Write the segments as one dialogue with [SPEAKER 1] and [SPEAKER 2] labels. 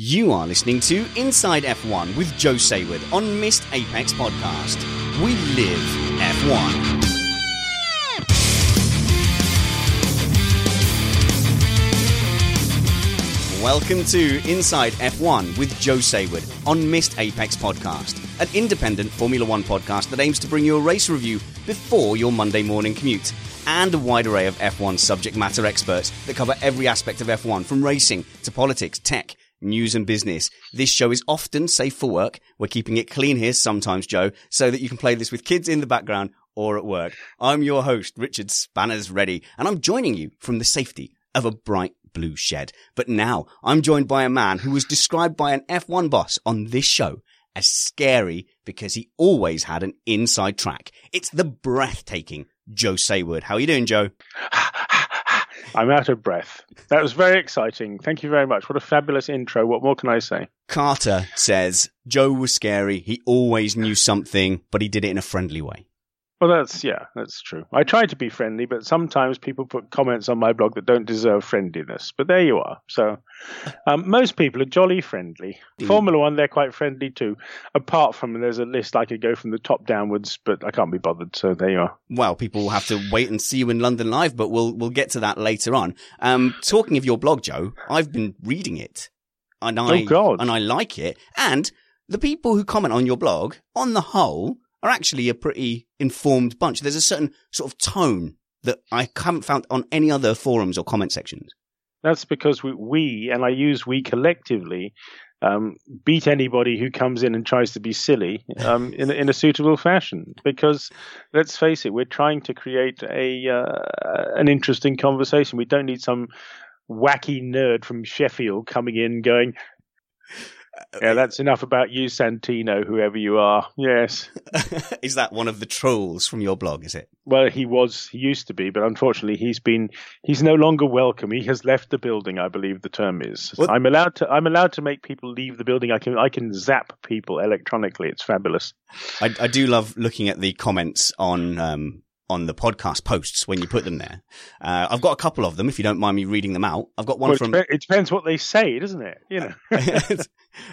[SPEAKER 1] You are listening to Inside F1 with Joe Saward on Missed Apex Podcast. We live F1. Welcome to Inside F1 with Joe Saward on Missed Apex Podcast, an independent Formula One podcast that aims to bring you a race review before your Monday morning commute, and a wide array of F1 subject matter experts that cover every aspect of F1 from racing to politics, tech, news and business. This show is often safe for work. We're keeping it clean here sometimes, Joe, so that you can play this with kids in the background or at work. I'm your host, Richard Spanners Ready, and I'm joining you from the safety of a bright blue shed. But now I'm joined by a man who was described by an F1 boss on this show as scary because he always had an inside track. It's the breathtaking Joe Saward. How are you doing, Joe?
[SPEAKER 2] I'm out of breath. That was very exciting. Thank you very much. What a fabulous intro. What more can I say?
[SPEAKER 1] Carter says Joe was scary. He always knew something, but he did it in a friendly way.
[SPEAKER 2] Well, that's yeah, that's true. I try to be friendly, but sometimes people put comments on my blog that don't deserve friendliness. But there you are. So, um, most people are jolly friendly. Formula One, they're quite friendly too. Apart from there's a list I could go from the top downwards, but I can't be bothered. So there you are.
[SPEAKER 1] Well, people will have to wait and see you in London live, but we'll we'll get to that later on. Um, talking of your blog, Joe, I've been reading it, and I
[SPEAKER 2] Oh, God.
[SPEAKER 1] and I like it. And the people who comment on your blog, on the whole, are actually a pretty informed bunch. There's a certain sort of tone that I haven't found on any other forums or comment sections.
[SPEAKER 2] That's because we, we and I use we collectively, um, beat anybody who comes in and tries to be silly um, in, a- in a suitable fashion. Because let's face it, we're trying to create a uh, an interesting conversation. We don't need some wacky nerd from Sheffield coming in going. Yeah, that's enough about you, Santino, whoever you are. Yes.
[SPEAKER 1] is that one of the trolls from your blog? Is it?
[SPEAKER 2] Well, he was, he used to be, but unfortunately, he's been, he's no longer welcome. He has left the building. I believe the term is.
[SPEAKER 1] What-
[SPEAKER 2] I'm allowed to, I'm allowed to make people leave the building. I can, I can zap people electronically. It's fabulous.
[SPEAKER 1] I, I do love looking at the comments on um, on the podcast posts when you put them there. Uh, I've got a couple of them. If you don't mind me reading them out, I've got one
[SPEAKER 2] Well,
[SPEAKER 1] from.
[SPEAKER 2] it depends what they say, doesn't it? You know.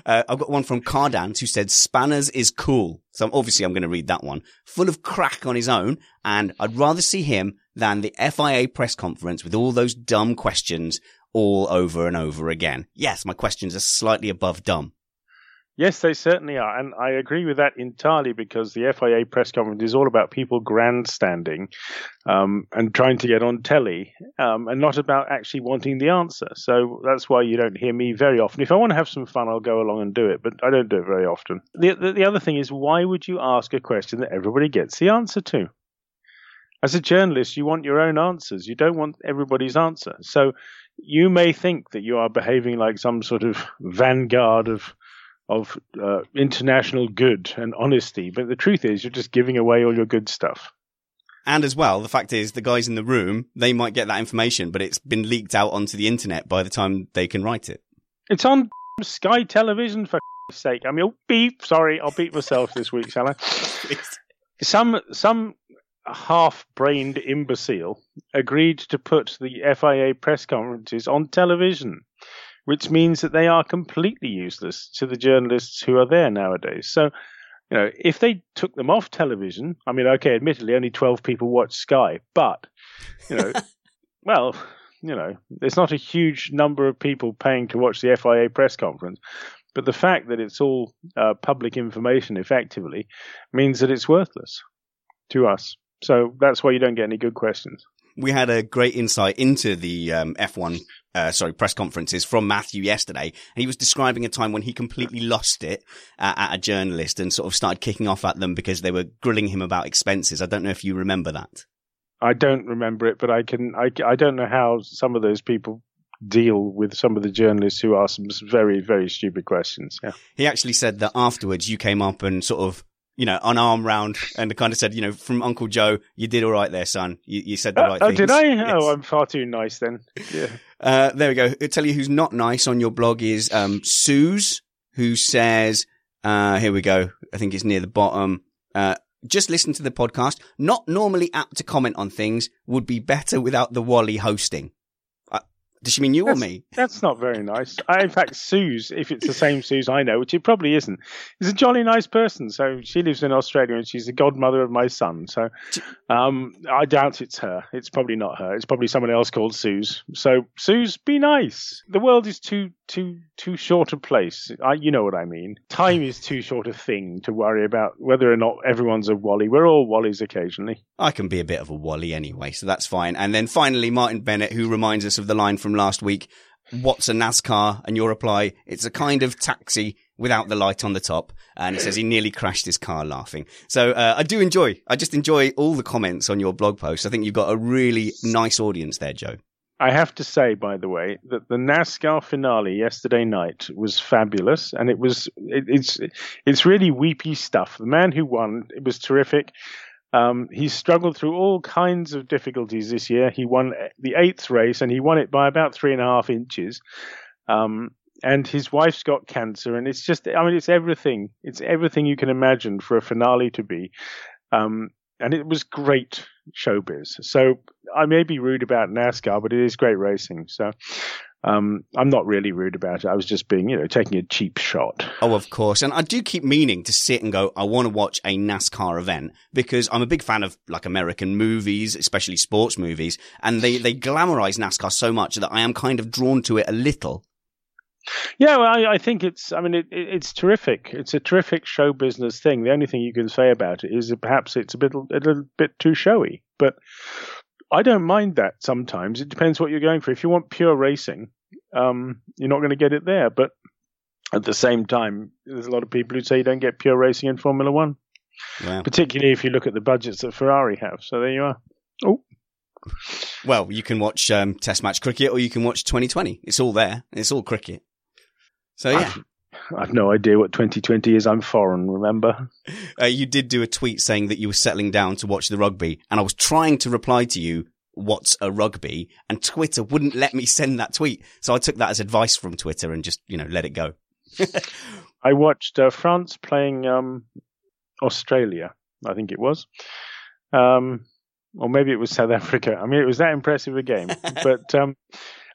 [SPEAKER 1] uh, I've got one from Cardance who said Spanners is cool. So obviously I'm going to read that one. Full of crack on his own, and I'd rather see him than the FIA press conference with all those dumb questions all over and over again. Yes, my questions are slightly above dumb.
[SPEAKER 2] Yes, they certainly are. And I agree with that entirely because the FIA press conference is all about people grandstanding um, and trying to get on telly um, and not about actually wanting the answer. So that's why you don't hear me very often. If I want to have some fun, I'll go along and do it, but I don't do it very often. The, the, the other thing is, why would you ask a question that everybody gets the answer to? As a journalist, you want your own answers. You don't want everybody's answer. So you may think that you are behaving like some sort of vanguard of of uh, international good and honesty. But the truth is, you're just giving away all your good stuff.
[SPEAKER 1] And as well, the fact is, the guys in the room, they might get that information, but it's been leaked out onto the internet by the time they can write it.
[SPEAKER 2] It's on Sky Television, for sake. I mean, oh, beep. Sorry, I'll beat myself this week, shall I? some some half-brained imbecile agreed to put the FIA press conferences on television which means that they are completely useless to the journalists who are there nowadays. So, you know, if they took them off television, I mean, okay, admittedly, only 12 people watch Sky, but, you know, well, you know, there's not a huge number of people paying to watch the FIA press conference. But the fact that it's all uh, public information effectively means that it's worthless to us. So that's why you don't get any good questions.
[SPEAKER 1] We had a great insight into the um, F1 uh, sorry, press conferences from Matthew yesterday. And he was describing a time when he completely lost it uh, at a journalist and sort of started kicking off at them because they were grilling him about expenses. I don't know if you remember that.
[SPEAKER 2] I don't remember it, but I can. I, I don't know how some of those people deal with some of the journalists who ask some very, very stupid questions. Yeah.
[SPEAKER 1] He actually said that afterwards you came up and sort of you know, an arm round and kind of said, you know, from Uncle Joe, you did all right there, son. You, you said the uh, right
[SPEAKER 2] oh,
[SPEAKER 1] things.
[SPEAKER 2] Oh, did I? Yes. Oh, I'm far too nice then. Yeah.
[SPEAKER 1] Uh, there we go. I'll tell you who's not nice on your blog is, um, Suze, who says, uh, here we go. I think it's near the bottom. Uh, just listen to the podcast. Not normally apt to comment on things. Would be better without the Wally hosting. Does she mean you
[SPEAKER 2] that's,
[SPEAKER 1] or me?
[SPEAKER 2] That's not very nice. I, in fact, Suze, if it's the same Suze I know, which it probably isn't, is a jolly nice person. So she lives in Australia and she's the godmother of my son. So um, I doubt it's her. It's probably not her. It's probably someone else called Suze. So Suze, be nice. The world is too too too short a place. I, you know what I mean. Time is too short a thing to worry about whether or not everyone's a Wally. We're all Wallies occasionally.
[SPEAKER 1] I can be a bit of a Wally anyway, so that's fine. And then finally, Martin Bennett, who reminds us of the line from last week, what's a NASCAR? And your reply, it's a kind of taxi without the light on the top. And he says he nearly crashed his car laughing. So uh, I do enjoy, I just enjoy all the comments on your blog post. I think you've got a really nice audience there, Joe.
[SPEAKER 2] I have to say, by the way, that the NASCAR finale yesterday night was fabulous, and it was it, it's it's really weepy stuff. The man who won, it was terrific. Um, struggled through all kinds of difficulties this year. He won the eighth race, and he won it by about three and a half inches. Um, and his wife's got cancer, and it's just, I mean, it's everything. It's everything you can imagine for a finale to be. Um, and it was great showbiz. So I may be rude about NASCAR, but it is great racing. So um, I'm not really rude about it. I was just being, you know, taking a cheap shot.
[SPEAKER 1] Oh, of course. And I do keep meaning to sit and go, I want to watch a NASCAR event because I'm a big fan of like American movies, especially sports movies. And they, they glamorize NASCAR so much that I am kind of drawn to it a little.
[SPEAKER 2] Yeah, well, I, I think it's. I mean, it, it, it's terrific. It's a terrific show business thing. The only thing you can say about it is that perhaps it's a bit, a little bit too showy. But I don't mind that sometimes. It depends what you're going for. If you want pure racing, um, you're not going to get it there. But at the same time, there's a lot of people who say you don't get pure racing in Formula One, wow. particularly if you look at the budgets that Ferrari have. So there you are. Oh.
[SPEAKER 1] Well, you can watch um, Test match cricket or you can watch 2020. It's all there. It's all cricket. So yeah.
[SPEAKER 2] I've, I've no idea what 2020 is. I'm foreign, remember?
[SPEAKER 1] Uh, you did do a tweet saying that you were settling down to watch the rugby, and I was trying to reply to you, what's a rugby? And Twitter wouldn't let me send that tweet. So I took that as advice from Twitter and just, you know, let it go.
[SPEAKER 2] I watched uh, France playing um, Australia, I think it was. Um, or maybe it was South Africa. I mean, it was that impressive a game. but um,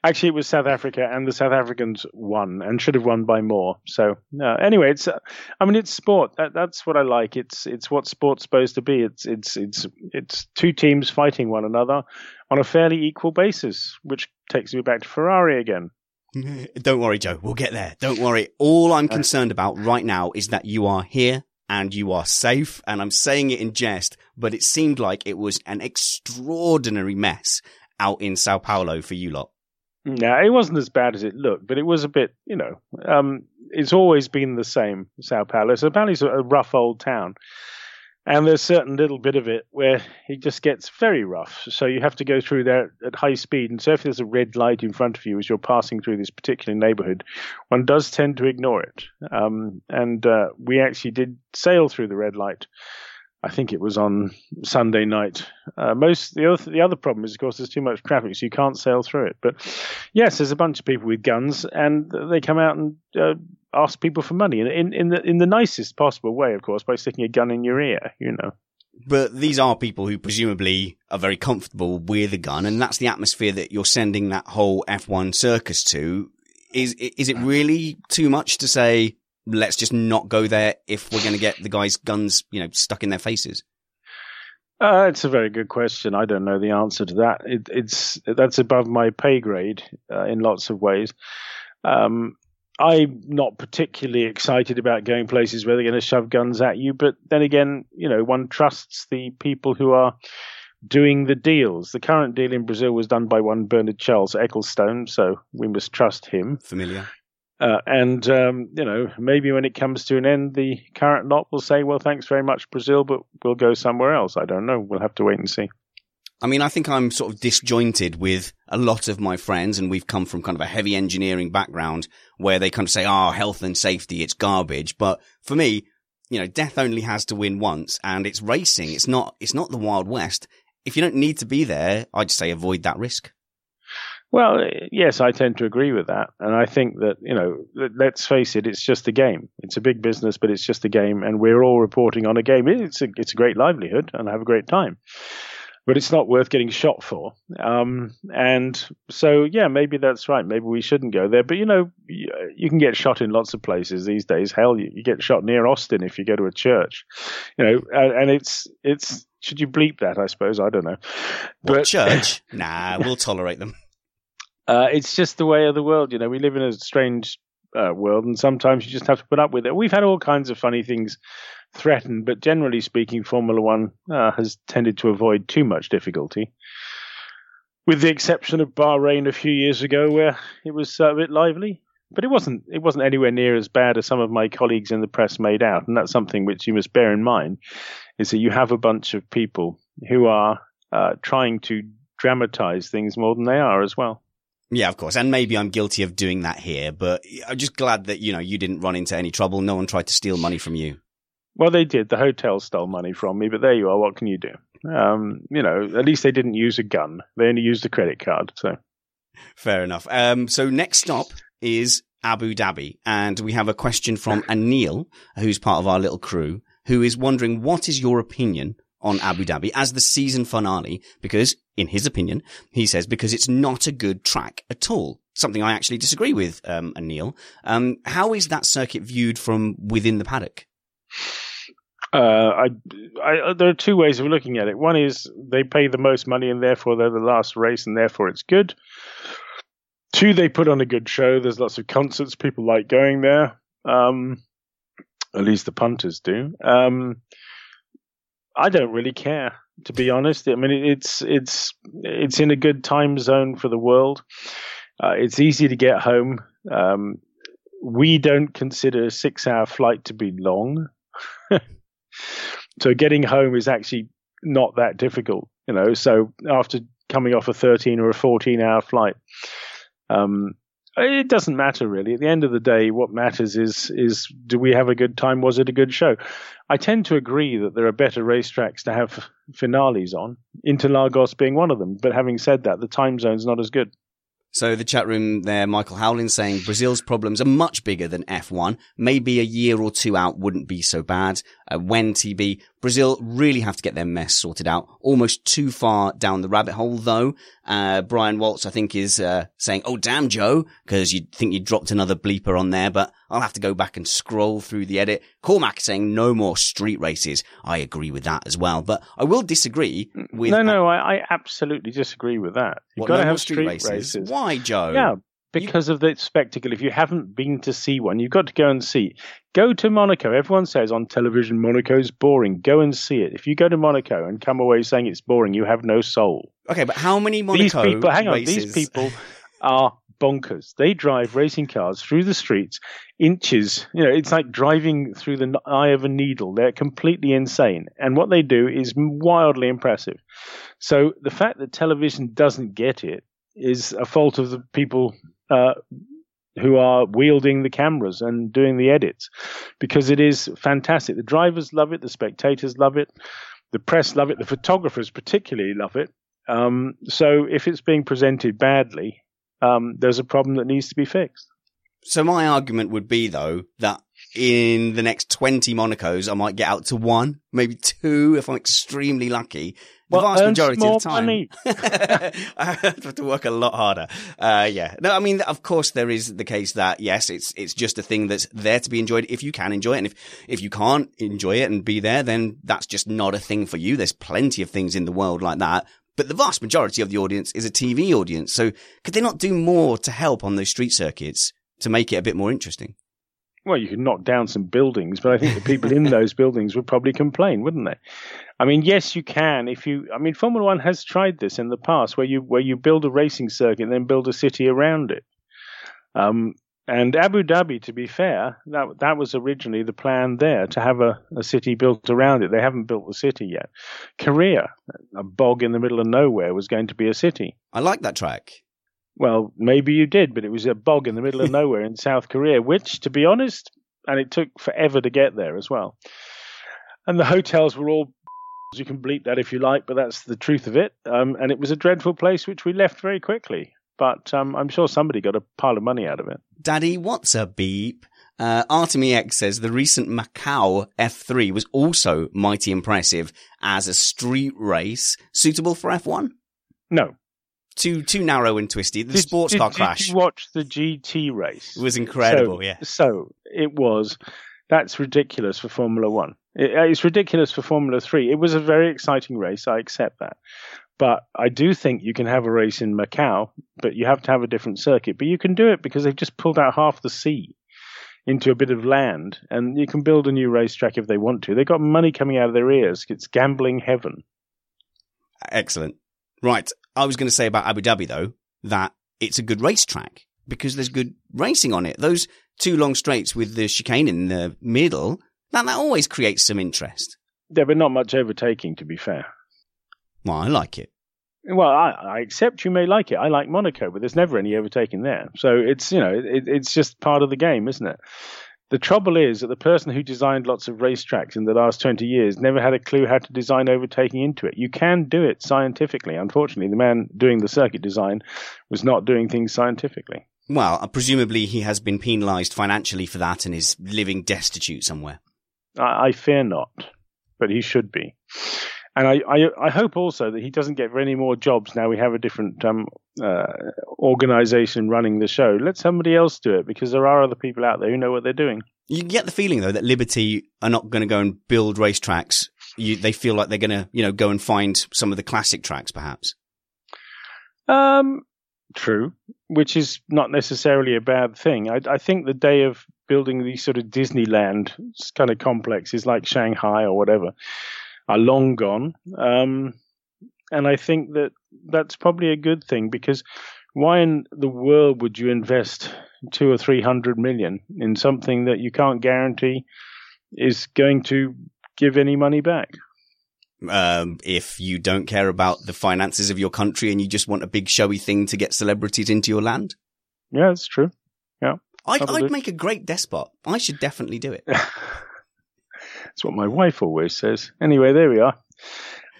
[SPEAKER 2] Actually, it was South Africa, and the South Africans won and should have won by more. So uh, anyway, it's uh, I mean it's sport. That, that's what I like. It's it's what sport's supposed to be. It's it's it's it's two teams fighting one another on a fairly equal basis, which takes me back to Ferrari again.
[SPEAKER 1] Don't worry, Joe. We'll get there. Don't worry. All I'm concerned about right now is that you are here and you are safe. And I'm saying it in jest, but it seemed like it was an extraordinary mess out in Sao Paulo for you lot.
[SPEAKER 2] No, it wasn't as bad as it looked, but it was a bit, you know, um, it's always been the same, Sao Paulo. Sao Paulo's a rough old town. And there's certain little bit of it where it just gets very rough. So you have to go through there at high speed. And so if there's a red light in front of you as you're passing through this particular neighborhood, one does tend to ignore it. Um, and uh, we actually did sail through the red light I think it was on Sunday night. Uh, most the other the other problem is, of course, there's too much traffic, so you can't sail through it. But yes, there's a bunch of people with guns, and they come out and uh, ask people for money, in in the in the nicest possible way, of course, by sticking a gun in your ear, you know.
[SPEAKER 1] But these are people who presumably are very comfortable with a gun, and that's the atmosphere that you're sending that whole F1 circus to. Is is it really too much to say let's just not go there if we're going to get the guys' guns, you know, stuck in their faces?
[SPEAKER 2] Uh, it's a very good question. I don't know the answer to that. It, it's that's above my pay grade uh, in lots of ways. Um, I'm not particularly excited about going places where they're going to shove guns at you, but then again, you know, one trusts the people who are doing the deals. The current deal in Brazil was done by one Bernard Charles Ecclestone, so we must trust him.
[SPEAKER 1] Familiar.
[SPEAKER 2] Uh, and um, you know, maybe when it comes to an end, the current lot will say, "Well, thanks very much, Brazil, but we'll go somewhere else." I don't know. We'll have to wait and see.
[SPEAKER 1] I mean, I think I'm sort of disjointed with a lot of my friends, and we've come from kind of a heavy engineering background where they kind of say, "Oh, health and safety, it's garbage." But for me, you know, death only has to win once, and it's racing. It's not. It's not the Wild West. If you don't need to be there, I'd say avoid that risk.
[SPEAKER 2] Well, yes, I tend to agree with that, and I think that you know, let's face it, it's just a game. It's a big business, but it's just a game, and we're all reporting on a game. It's a it's a great livelihood, and have a great time, but it's not worth getting shot for. Um, and so, yeah, maybe that's right. Maybe we shouldn't go there. But you know, you can get shot in lots of places these days. Hell, you, you get shot near Austin if you go to a church. You know, and, and it's it's should you bleep that? I suppose I don't know.
[SPEAKER 1] What but church? nah, we'll tolerate them.
[SPEAKER 2] Uh, it's just the way of the world, you know. We live in a strange uh, world, and sometimes you just have to put up with it. We've had all kinds of funny things threatened, but generally speaking, Formula One uh, has tended to avoid too much difficulty, with the exception of Bahrain a few years ago, where it was uh, a bit lively. But it wasn't. It wasn't anywhere near as bad as some of my colleagues in the press made out, and that's something which you must bear in mind: is that you have a bunch of people who are uh, trying to dramatize things more than they are as well.
[SPEAKER 1] Yeah, of course. And maybe I'm guilty of doing that here, but I'm just glad that, you know, you didn't run into any trouble. No one tried to steal money from you.
[SPEAKER 2] Well, they did. The hotel stole money from me, but there you are. What can you do? Um, you know, at least they didn't use a gun. They only used a credit card. So
[SPEAKER 1] fair enough. Um, so next stop is Abu Dhabi. And we have a question from Anil, who's part of our little crew, who is wondering, what is your opinion on Abu Dhabi as the season finale because, in his opinion, he says because it's not a good track at all. Something I actually disagree with, um, Anil. Um, how is that circuit viewed from within the paddock?
[SPEAKER 2] Uh, I, I, there are two ways of looking at it. One is they pay the most money and therefore they're the last race and therefore it's good. Two, they put on a good show. There's lots of concerts. People like going there. Um, at least the punters do. Um, I don't really care, to be honest. I mean, it's it's it's in a good time zone for the world. Uh, it's easy to get home. Um, we don't consider a six-hour flight to be long, so getting home is actually not that difficult. You know, so after coming off a 13 or a 14-hour flight, um, it doesn't matter really. At the end of the day, what matters is is do we have a good time? Was it a good show? I tend to agree that there are better racetracks to have finales on, Interlagos being one of them. But having said that, the time zone's not as good.
[SPEAKER 1] So the chat room there, Michael Howlin saying Brazil's problems are much bigger than F1. Maybe a year or two out wouldn't be so bad. Uh, when TB, Brazil really have to get their mess sorted out. Almost too far down the rabbit hole though. Uh, Brian Waltz, I think is, uh, saying, Oh damn Joe, because you'd think you dropped another bleeper on there, but I'll have to go back and scroll through the edit. Cormac saying no more street races. I agree with that as well, but I will disagree with.
[SPEAKER 2] No, no, I, I absolutely disagree with that. You've
[SPEAKER 1] what,
[SPEAKER 2] got
[SPEAKER 1] no
[SPEAKER 2] to have
[SPEAKER 1] street,
[SPEAKER 2] street
[SPEAKER 1] races?
[SPEAKER 2] races.
[SPEAKER 1] Why, Joe?
[SPEAKER 2] Yeah, because you, of the spectacle. If you haven't been to see one, you've got to go and see. Go to Monaco. Everyone says on television Monaco's boring. Go and see it. If you go to Monaco and come away saying it's boring, you have no soul.
[SPEAKER 1] Okay, but how many Monaco
[SPEAKER 2] these people? Hang on,
[SPEAKER 1] races...
[SPEAKER 2] these people are bonkers. They drive racing cars through the streets, inches. You know, it's like driving through the eye of a needle. They're completely insane, and what they do is wildly impressive. So the fact that television doesn't get it is a fault of the people uh, who are wielding the cameras and doing the edits, because it is fantastic. The drivers love it, the spectators love it, the press love it, the photographers particularly love it. Um, so if it's being presented badly, um, there's a problem that needs to be fixed.
[SPEAKER 1] So my argument would be though that in the next 20 Monacos, I might get out to one, maybe two if I'm extremely lucky.
[SPEAKER 2] The well, vast majority of the time.
[SPEAKER 1] I have to work a lot harder. Uh, yeah. No, I mean, of course there is the case that yes, it's, it's just a thing that's there to be enjoyed if you can enjoy it. And if, if you can't enjoy it and be there, then that's just not a thing for you. There's plenty of things in the world like that. But the vast majority of the audience is a TV audience. So could they not do more to help on those street circuits to make it a bit more interesting?
[SPEAKER 2] Well, you could knock down some buildings, but I think the people in those buildings would probably complain, wouldn't they? I mean, yes, you can. If you, I mean, Formula One has tried this in the past, where you where you build a racing circuit and then build a city around it. Um, and Abu Dhabi, to be fair, that that was originally the plan there to have a, a city built around it. They haven't built the city yet. Korea, a bog in the middle of nowhere, was going to be a city.
[SPEAKER 1] I like that track.
[SPEAKER 2] Well, maybe you did, but it was a bog in the middle of nowhere in South Korea, which, to be honest, and it took forever to get there as well. And the hotels were all you can bleep that if you like, but that's the truth of it. Um, and it was a dreadful place, which we left very quickly but um, I'm sure somebody got a pile of money out of it.
[SPEAKER 1] Daddy, what's a beep? Uh, Artemy X says the recent Macau F3 was also mighty impressive as a street race, suitable for F1.
[SPEAKER 2] No,
[SPEAKER 1] too too narrow and twisty. The did, sports did, car crash.
[SPEAKER 2] Did you watch the GT race?
[SPEAKER 1] It was incredible.
[SPEAKER 2] So,
[SPEAKER 1] yeah.
[SPEAKER 2] So it was. That's ridiculous for Formula One. It, it's ridiculous for Formula Three. It was a very exciting race. I accept that. But I do think you can have a race in Macau, but you have to have a different circuit. But you can do it because they've just pulled out half the sea into a bit of land, and you can build a new racetrack if they want to. They've got money coming out of their ears. It's gambling heaven.
[SPEAKER 1] Excellent. Right. I was going to say about Abu Dhabi, though, that it's a good racetrack because there's good racing on it. Those two long straights with the chicane in the middle, that, that always creates some interest.
[SPEAKER 2] Yeah, but not much overtaking, to be fair.
[SPEAKER 1] Well, I like it.
[SPEAKER 2] Well, I, I, accept you may like it. I like Monaco, but there's never any overtaking there. So it's you know it, it's just part of the game, isn't it? The trouble is that the person who designed lots of racetracks in the last 20 years never had a clue how to design overtaking into it. You can do it scientifically. Unfortunately, the man doing the circuit design was not doing things scientifically.
[SPEAKER 1] Well, uh, presumably he has been penalised financially for that and is living destitute somewhere.
[SPEAKER 2] I, I fear not, but he should be. And I, I, I, hope also that he doesn't get any more jobs now we have a different um, uh, organization running the show. Let somebody else do it because there are other people out there who know what they're doing.
[SPEAKER 1] You get the feeling though that Liberty are not going to go and build racetracks. You, they feel like they're going to, you know, go and find some of the classic tracks, perhaps.
[SPEAKER 2] Um, true, which is not necessarily a bad thing. I, I think the day of building these sort of Disneyland kind of complexes like Shanghai or whatever are long gone. Um, and I think that that's probably a good thing because why in the world would you invest two or three hundred million in something that you can't guarantee is going to give any money back?
[SPEAKER 1] Um, if you don't care about the finances of your country and you just want a big showy thing to get celebrities into your land.
[SPEAKER 2] Yeah, that's true. Yeah.
[SPEAKER 1] I'd, I'd make a great despot. I should definitely do it.
[SPEAKER 2] That's what my wife always says. Anyway, there we are.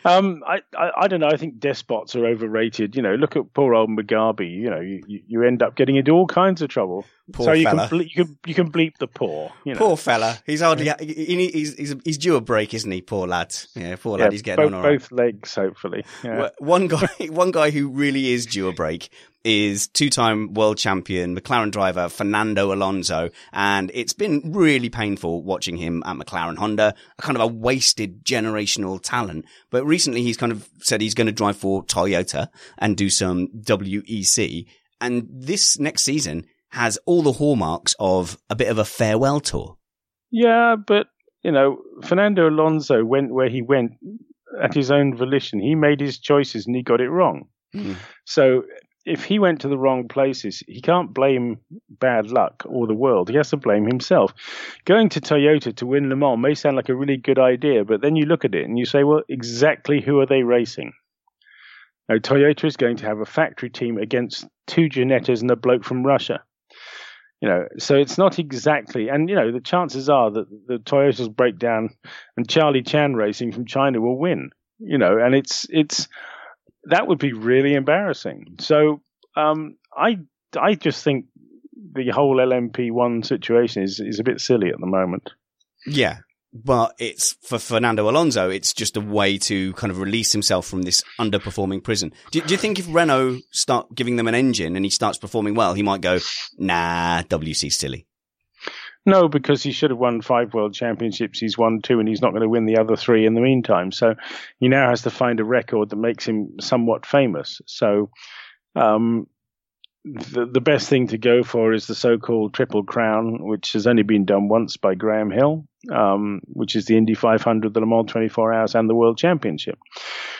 [SPEAKER 2] Um, I, I, I, don't know. I think despots are overrated. You know, look at poor old Mugabe. You know, you, you end up getting into all kinds of trouble.
[SPEAKER 1] Poor so
[SPEAKER 2] you
[SPEAKER 1] fella.
[SPEAKER 2] Can ble- you can you can bleep the poor. You know.
[SPEAKER 1] Poor fella. He's hardly he, he's, he's he's due a break, isn't he? Poor lad. Yeah, poor lad. Yeah, he's getting
[SPEAKER 2] both,
[SPEAKER 1] on all
[SPEAKER 2] right. Both legs, hopefully. Yeah.
[SPEAKER 1] One guy, one guy who really is due a break is two-time world champion McLaren driver Fernando Alonso, and it's been really painful watching him at McLaren Honda, a kind of a wasted generational talent. But recently he's kind of said he's going to drive for Toyota and do some WEC. And this next season has all the hallmarks of a bit of a farewell tour.
[SPEAKER 2] Yeah, but you know, Fernando Alonso went where he went at his own volition. He made his choices and he got it wrong. Mm. So if he went to the wrong places, he can't blame bad luck or the world. He has to blame himself. Going to Toyota to win Le Mans may sound like a really good idea, but then you look at it and you say, well, exactly who are they racing? Now, Toyota is going to have a factory team against two Ginettas and a bloke from Russia. You know, so it's not exactly, and you know, the chances are that the Toyotas break down and Charlie Chan Racing from China will win. You know, and it's it's that would be really embarrassing. So um, I I just think the whole LMP1 situation is is a bit silly at the moment.
[SPEAKER 1] Yeah, but it's for Fernando Alonso. It's just a way to kind of release himself from this underperforming prison. Do, do, you think if Renault start giving them an engine and he starts performing well, he might go, "Nah, WC silly."
[SPEAKER 2] No, because he should have won five world championships. He's won two, and he's not going to win the other three in the meantime. So he now has to find a record that makes him somewhat famous. So um, the, the best thing to go for is the so-called Triple Crown, which has only been done once by Graham Hill, um, which is the Indy 500, the Le Mans 24 Hours, and the World Championship.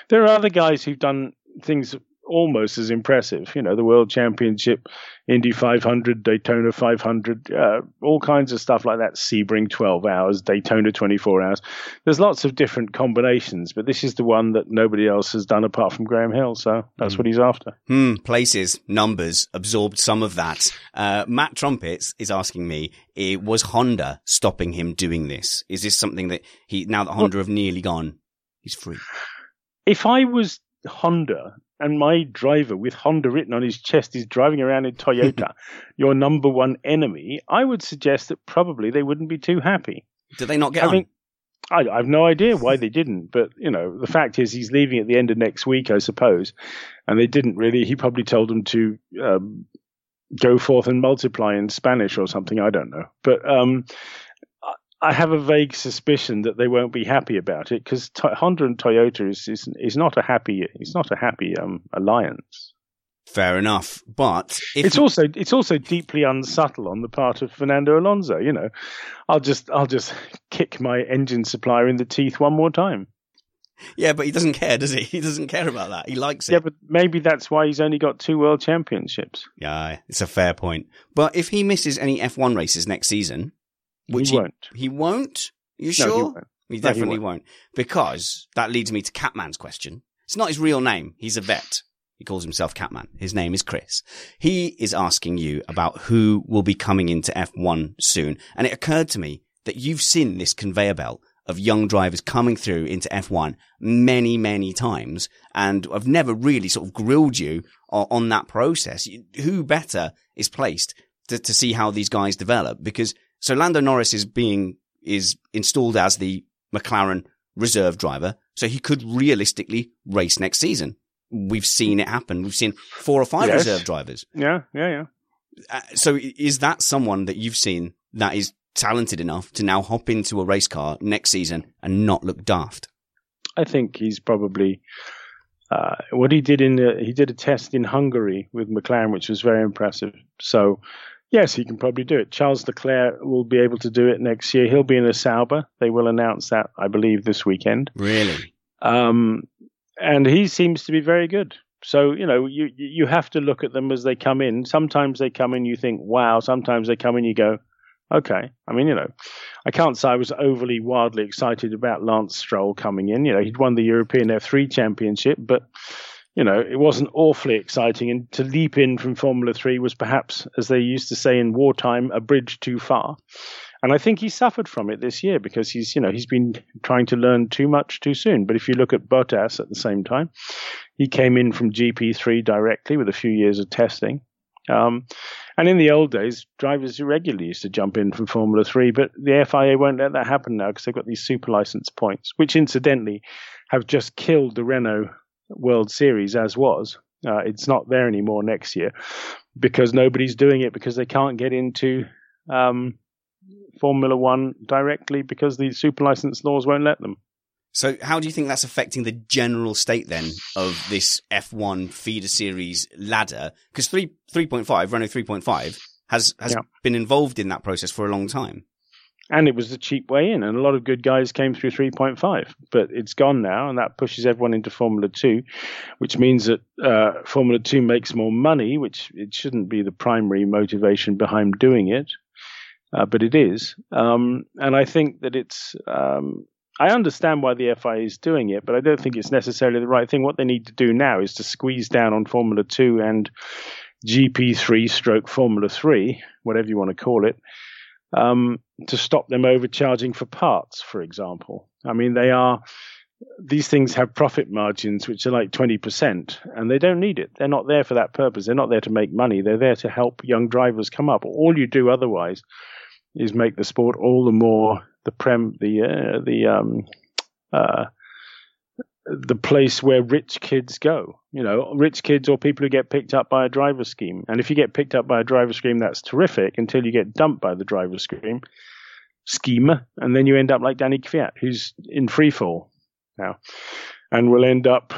[SPEAKER 2] There are other guys who've done things almost as impressive. You know, the World Championship, Indy 500, Daytona 500, uh, all kinds of stuff like that. Sebring 12 hours, Daytona 24 hours. There's lots of different combinations, but this is the one that nobody else has done apart from Graham Hill. So that's mm. what he's after.
[SPEAKER 1] Hmm, places, numbers, absorbed some of that. Uh, Matt Trumpets is asking me, was Honda stopping him doing this? Is this something that he, now that Honda well, have nearly gone, he's free?
[SPEAKER 2] If I was Honda and my driver with Honda written on his chest is driving around in Toyota, your number one enemy, I would suggest that probably they wouldn't be too happy.
[SPEAKER 1] Did they not get I
[SPEAKER 2] on? I, I have no idea why they didn't, but you know, the fact is he's leaving at the end of next week, I suppose, and they didn't really. He probably told them to um, go forth and multiply in Spanish or something. I don't know, but um, I have a vague suspicion that they won't be happy about it because Honda and Toyota is, is is not a happy it's not a happy um, alliance.
[SPEAKER 1] Fair enough, but
[SPEAKER 2] it's you... also it's also deeply unsubtle on the part of Fernando Alonso. You know, I'll just I'll just kick my engine supplier in the teeth one more time.
[SPEAKER 1] Yeah, but he doesn't care, does he? He doesn't care about that. He likes it.
[SPEAKER 2] Yeah, but maybe that's why he's only got two world championships.
[SPEAKER 1] Yeah, it's a fair point. But if he misses any F1 races next season,
[SPEAKER 2] which he, he won't.
[SPEAKER 1] He won't? You no, sure? He, won't. he definitely no, he won't. won't. Because that leads me to Catman's question. It's not his real name. He's a vet. He calls himself Catman. His name is Chris. He is asking you about who will be coming into F1 soon. And it occurred to me that you've seen this conveyor belt of young drivers coming through into F1 many, many times. And I've never really sort of grilled you on, on that process. Who better is placed to, to see how these guys develop? Because so Lando Norris is being, is installed as the McLaren reserve driver. So he could realistically race next season. We've seen it happen. We've seen four or five yes. reserve drivers.
[SPEAKER 2] Yeah, yeah, yeah.
[SPEAKER 1] Uh, so is that someone that you've seen that is talented enough to now hop into a race car next season and not look daft?
[SPEAKER 2] I think he's probably uh, what he did in the, he did a test in Hungary with McLaren, which was very impressive. So Yes, he can probably do it. Charles Leclerc will be able to do it next year. He'll be in a Sauber. They will announce that, I believe, this weekend.
[SPEAKER 1] Really?
[SPEAKER 2] Um, and he seems to be very good. So you know, you you have to look at them as they come in. Sometimes they come in, you think, wow. Sometimes they come in, you go, okay. I mean, you know, I can't say I was overly wildly excited about Lance Stroll coming in. You know, he'd won the European F3 Championship, but you know, it wasn't awfully exciting. And to leap in from Formula Three was perhaps, as they used to say in wartime, a bridge too far. And I think he suffered from it this year because he's, you know, he's been trying to learn too much too soon. But if you look at Bottas at the same time, he came in from GP3 directly with a few years of testing. Um, and in the old days, drivers regularly used to jump in from Formula 3, but the FIA won't let that happen now because they've got these super license points, which incidentally have just killed the Renault World Series as was. Uh, it's not there anymore next year because nobody's doing it because they can't get into um, Formula One directly because the super license laws won't let them.
[SPEAKER 1] So, how do you think that's affecting the general state then of this F1 feeder series ladder? Because three three point five Renault three point five has has yeah. been involved in that process for a long time
[SPEAKER 2] and it was the cheap way in, and a lot of good guys came through 3.5. But it's gone now, and that pushes everyone into Formula 2, which means that uh, Formula 2 makes more money, which it shouldn't be the primary motivation behind doing it, uh, but it is. Um, and I think that it's. Um, I understand why the FIA is doing it, but I don't think it's necessarily the right thing. What they need to do now is to squeeze down on Formula 2 and GP3 stroke Formula 3, whatever you want to call it, um, to stop them overcharging for parts, for example. I mean, they are these things have profit margins which are like 20%, and they don't need it. They're not there for that purpose. They're not there to make money. They're there to help young drivers come up. All you do otherwise is make the sport all the more the prem the uh, the um, uh, the place where rich kids go. You know, rich kids or people who get picked up by a driver scheme. And if you get picked up by a driver scheme, that's terrific until you get dumped by the driver scheme scheme, and then you end up like Danny Kvyat, who's in free fall now, and will end up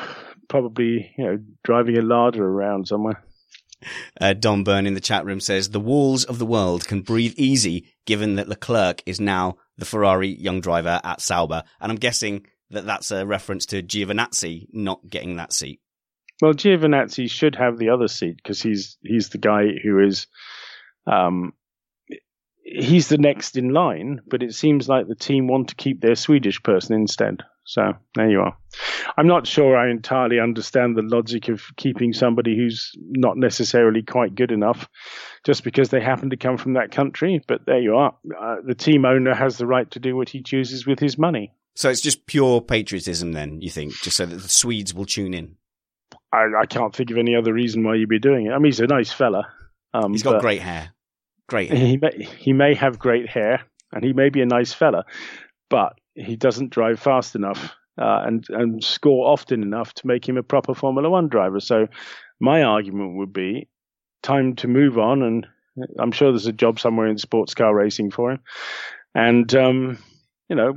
[SPEAKER 2] probably you know driving a larder around somewhere.
[SPEAKER 1] Uh, Don Byrne in the chat room says the walls of the world can breathe easy given that Leclerc is now the Ferrari young driver at Sauber, and I'm guessing that that's a reference to Giovinazzi not getting that seat.
[SPEAKER 2] Well, Giovinazzi should have the other seat because he's he's the guy who is, um, he's the next in line. But it seems like the team want to keep their Swedish person instead. So there you are. I'm not sure I entirely understand the logic of keeping somebody who's not necessarily quite good enough just because they happen to come from that country. But there you are. Uh, the team owner has the right to do what he chooses with his money.
[SPEAKER 1] So it's just pure patriotism, then you think, just so that the Swedes will tune in.
[SPEAKER 2] I, I can't think of any other reason why you'd be doing it. I mean, he's a nice fella.
[SPEAKER 1] Um, he's got great hair. Great. Hair.
[SPEAKER 2] He may he may have great hair, and he may be a nice fella, but he doesn't drive fast enough uh, and and score often enough to make him a proper Formula One driver. So my argument would be time to move on, and I'm sure there's a job somewhere in sports car racing for him, and um, you know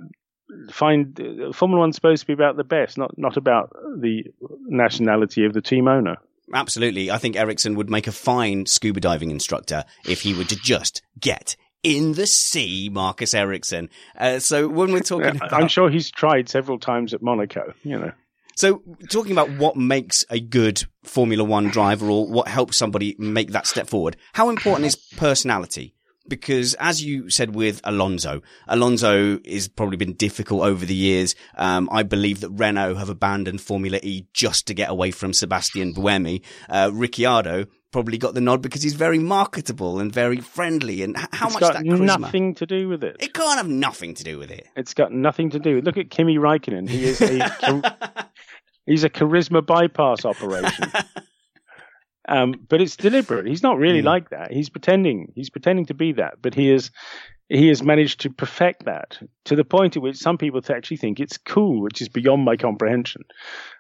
[SPEAKER 2] find uh, Formula One's supposed to be about the best, not not about the nationality of the team owner.
[SPEAKER 1] Absolutely, I think Ericsson would make a fine scuba diving instructor if he were to just get in the sea, Marcus Ericsson. Uh, so when we're talking, about...
[SPEAKER 2] I'm sure he's tried several times at Monaco. You know.
[SPEAKER 1] So, talking about what makes a good Formula One driver or what helps somebody make that step forward, how important is personality? Because as you said with Alonso, Alonso has probably been difficult over the years. Um, I believe that Renault have abandoned Formula E just to get away from Sebastian Buemi. Uh, Ricciardo probably got the nod because he's very marketable and very friendly. And how
[SPEAKER 2] it's
[SPEAKER 1] much
[SPEAKER 2] got
[SPEAKER 1] that charisma?
[SPEAKER 2] nothing to do with it.
[SPEAKER 1] It can't have nothing to do with it.
[SPEAKER 2] It's got nothing to do. Look at Kimi Raikkonen. He is a he's a charisma bypass operation. Um, but it's deliberate. He's not really mm. like that. He's pretending. He's pretending to be that. But he is he has managed to perfect that to the point at which some people actually think it's cool, which is beyond my comprehension.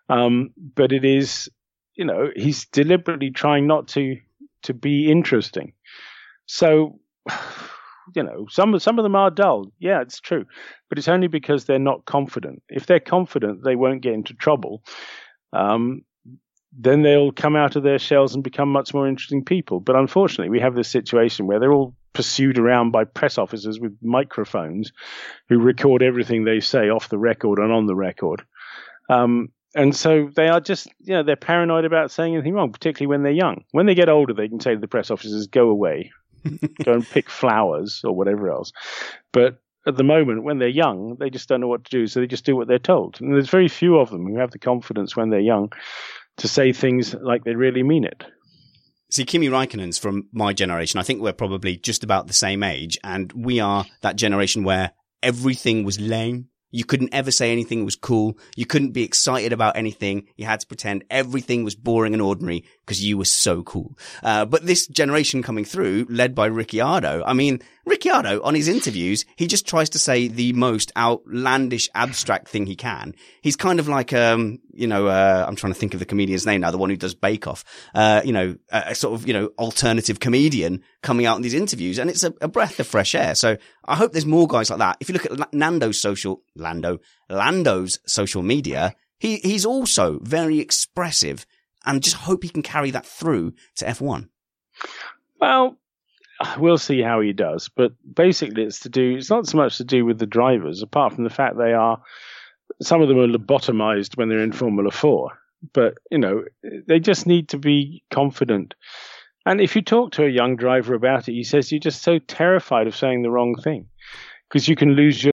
[SPEAKER 2] Um, but it is, you know, he's deliberately trying not to to be interesting. So, you know, some some of them are dull. Yeah, it's true, but it's only because they're not confident. If they're confident, they won't get into trouble. Um, then they'll come out of their shells and become much more interesting people. But unfortunately, we have this situation where they're all pursued around by press officers with microphones who record everything they say off the record and on the record. Um, and so they are just, you know, they're paranoid about saying anything wrong, particularly when they're young. When they get older, they can say to the press officers, go away, go and pick flowers or whatever else. But at the moment, when they're young, they just don't know what to do, so they just do what they're told. And there's very few of them who have the confidence when they're young to say things like they really mean it.
[SPEAKER 1] See, Kimi Raikkonen's from my generation. I think we're probably just about the same age, and we are that generation where everything was lame. You couldn't ever say anything was cool. You couldn't be excited about anything. You had to pretend everything was boring and ordinary because you were so cool. Uh, but this generation coming through, led by Ricciardo, I mean, Ricciardo on his interviews, he just tries to say the most outlandish, abstract thing he can. He's kind of like, um, you know, uh, I'm trying to think of the comedian's name now, the one who does Bake Off, uh, you know, a, a, sort of, you know, alternative comedian coming out in these interviews. And it's a, a breath of fresh air. So I hope there's more guys like that. If you look at Nando's social, Lando, Lando's social media, he, he's also very expressive and just hope he can carry that through to F1.
[SPEAKER 2] Well, we'll see how he does, but basically it's to do, it's not so much to do with the drivers, apart from the fact they are, some of them are lobotomized when they're in Formula 4, but, you know, they just need to be confident. And if you talk to a young driver about it, he says you're just so terrified of saying the wrong thing because you can lose your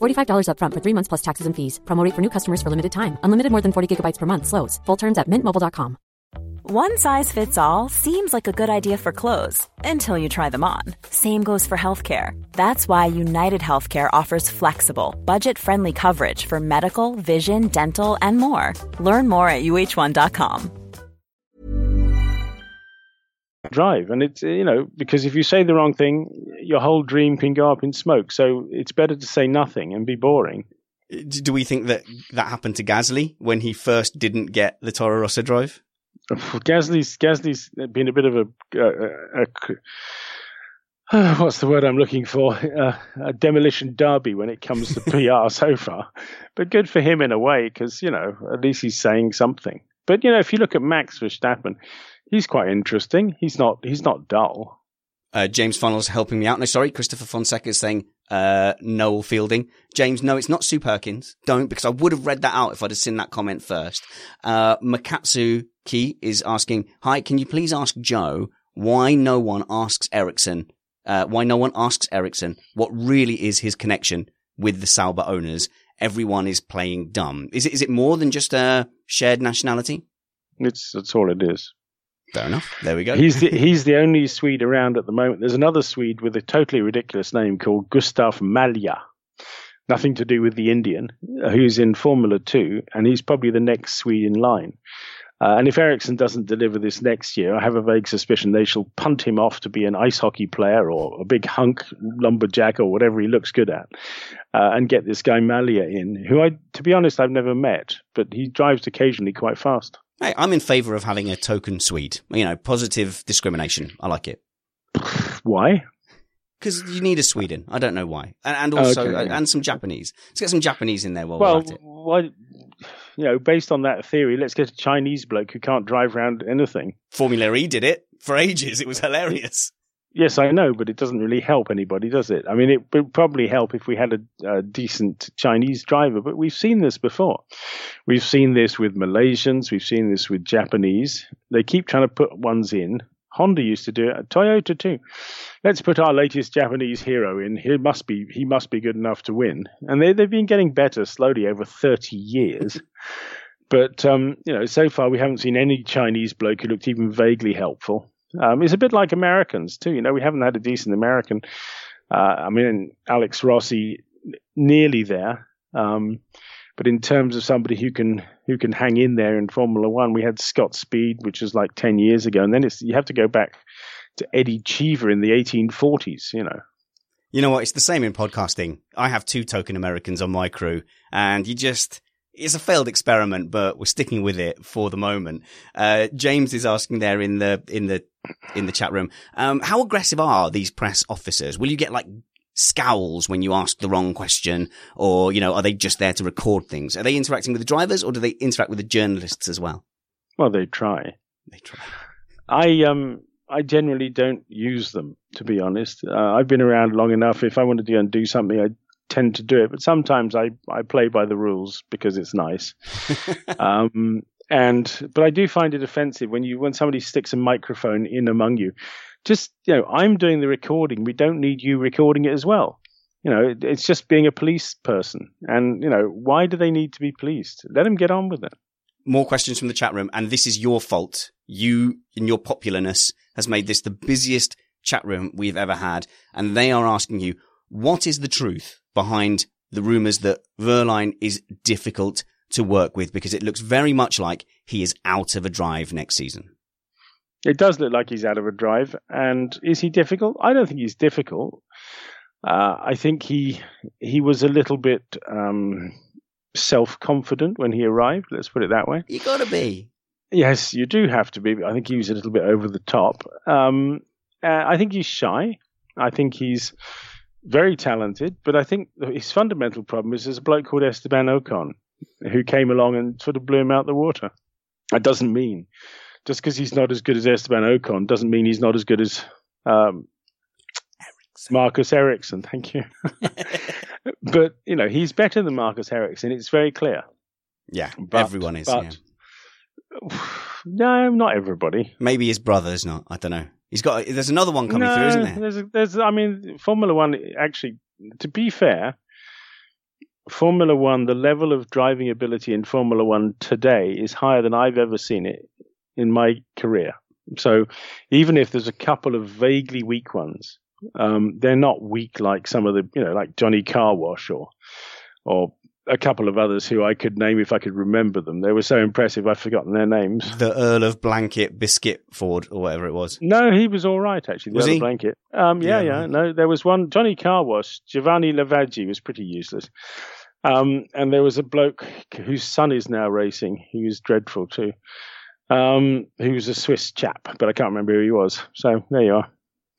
[SPEAKER 3] $45 upfront for three months plus taxes and fees. Promo for new customers for limited time. Unlimited more than 40 gigabytes per month. Slows. Full terms at mintmobile.com.
[SPEAKER 4] One size fits all seems like a good idea for clothes until you try them on. Same goes for healthcare. That's why United Healthcare offers flexible, budget friendly coverage for medical, vision, dental, and more. Learn more at uh1.com
[SPEAKER 2] drive. And it's, you know, because if you say the wrong thing, your whole dream can go up in smoke. So it's better to say nothing and be boring.
[SPEAKER 1] Do we think that that happened to Gasly when he first didn't get the Toro Rosso drive?
[SPEAKER 2] Gasly's Gasly's been a bit of a, a, a, a what's the word I'm looking for? a demolition derby when it comes to PR so far. But good for him in a way because you know at least he's saying something. But you know if you look at Max Verstappen, he's quite interesting. He's not he's not dull.
[SPEAKER 1] Uh, James Funnels helping me out. No, sorry, Christopher Fonseca is saying uh, Noel Fielding. James, no, it's not Sue Perkins. Don't, because I would have read that out if I'd have seen that comment first. Uh, Makatsu Ki is asking, hi, can you please ask Joe why no one asks Ericsson, uh, why no one asks Ericsson what really is his connection with the Sauber owners? Everyone is playing dumb. Is it, is it more than just a shared nationality?
[SPEAKER 2] It's, that's all it is.
[SPEAKER 1] Fair enough. There we go.
[SPEAKER 2] He's the, he's the only Swede around at the moment. There's another Swede with a totally ridiculous name called Gustav Malja. Nothing to do with the Indian, uh, who's in Formula Two, and he's probably the next Swede in line. Uh, and if Ericsson doesn't deliver this next year, I have a vague suspicion they shall punt him off to be an ice hockey player or a big hunk lumberjack or whatever he looks good at, uh, and get this guy Malja in, who I, to be honest, I've never met, but he drives occasionally quite fast.
[SPEAKER 1] Hey, I'm in favour of having a token Swede. You know, positive discrimination. I like it.
[SPEAKER 2] Why?
[SPEAKER 1] Because you need a Sweden. I don't know why, and, and also okay. and some Japanese. Let's get some Japanese in there while
[SPEAKER 2] well,
[SPEAKER 1] we're at it.
[SPEAKER 2] Why, you know, based on that theory, let's get a Chinese bloke who can't drive around anything.
[SPEAKER 1] Formula E did it for ages. It was hilarious.
[SPEAKER 2] Yes, I know, but it doesn't really help anybody, does it? I mean, it would probably help if we had a, a, decent Chinese driver, but we've seen this before. We've seen this with Malaysians, we've seen this with Japanese. They keep trying to put ones in. Honda used to do it. Toyota too. Let's put our latest Japanese hero in. He must be he must be good enough to win. And they they've been getting better slowly over thirty years. but um, you know, so far we haven't seen any Chinese bloke who looked even vaguely helpful. Um, it's a bit like Americans too. You know, we haven't had a decent American. Uh, I mean, Alex Rossi nearly there. Um, But in terms of somebody who can who can hang in there in Formula One, we had Scott Speed, which was like ten years ago, and then it's you have to go back to Eddie Cheever in the 1840s. You know.
[SPEAKER 1] You know what? It's the same in podcasting. I have two token Americans on my crew, and you just it's a failed experiment, but we're sticking with it for the moment. Uh, James is asking there in the in the in the chat room, um, how aggressive are these press officers? Will you get like scowls when you ask the wrong question, or you know, are they just there to record things? Are they interacting with the drivers, or do they interact with the journalists as well?
[SPEAKER 2] Well, they try.
[SPEAKER 1] They try.
[SPEAKER 2] I um I generally don't use them to be honest. Uh, I've been around long enough. If I wanted to go and do something, I tend to do it, but sometimes I, I play by the rules because it's nice. um, and but I do find it offensive when you when somebody sticks a microphone in among you. Just you know, I'm doing the recording. We don't need you recording it as well. You know, it, it's just being a police person. And you know, why do they need to be policed? Let them get on with it.
[SPEAKER 1] More questions from the chat room, and this is your fault. You, in your popularness, has made this the busiest chat room we've ever had, and they are asking you, what is the truth behind the rumours that Wehrlein is difficult to work with because it looks very much like he is out of a drive next season.
[SPEAKER 2] It does look like he's out of a drive. And is he difficult? I don't think he's difficult. Uh, I think he he was a little bit um, self confident when he arrived. Let's put it that way.
[SPEAKER 1] You got to be.
[SPEAKER 2] Yes, you do have to be. I think he was a little bit over the top. Um, uh, I think he's shy. I think he's very talented, but I think his fundamental problem is there's a bloke called Esteban Ocon who came along and sort of blew him out the water. That doesn't mean just because he's not as good as Esteban Ocon doesn't mean he's not as good as um, Marcus Ericsson. Thank you. but you know he's better than Marcus Ericsson. It's very clear.
[SPEAKER 1] Yeah, but, everyone is. But,
[SPEAKER 2] yeah. No, not everybody.
[SPEAKER 1] Maybe his brother's not. I don't know. He's got. There's another one coming no, through, isn't there?
[SPEAKER 2] There's, there's. I mean, Formula One. Actually, to be fair, Formula One, the level of driving ability in Formula One today is higher than I've ever seen it in my career. So, even if there's a couple of vaguely weak ones, um, they're not weak like some of the, you know, like Johnny Carwash or, or a couple of others who I could name if I could remember them. They were so impressive, I've forgotten their names.
[SPEAKER 1] The Earl of Blanket Biscuit Ford, or whatever it was.
[SPEAKER 2] No, he was all right actually. The
[SPEAKER 1] was
[SPEAKER 2] Earl
[SPEAKER 1] he?
[SPEAKER 2] of Blanket. Um, yeah, yeah, yeah. No, there was one. Johnny Carwash, Giovanni Lavaggi was pretty useless. Um, and there was a bloke whose son is now racing. He was dreadful too. Um, he was a Swiss chap, but I can't remember who he was. So there you are.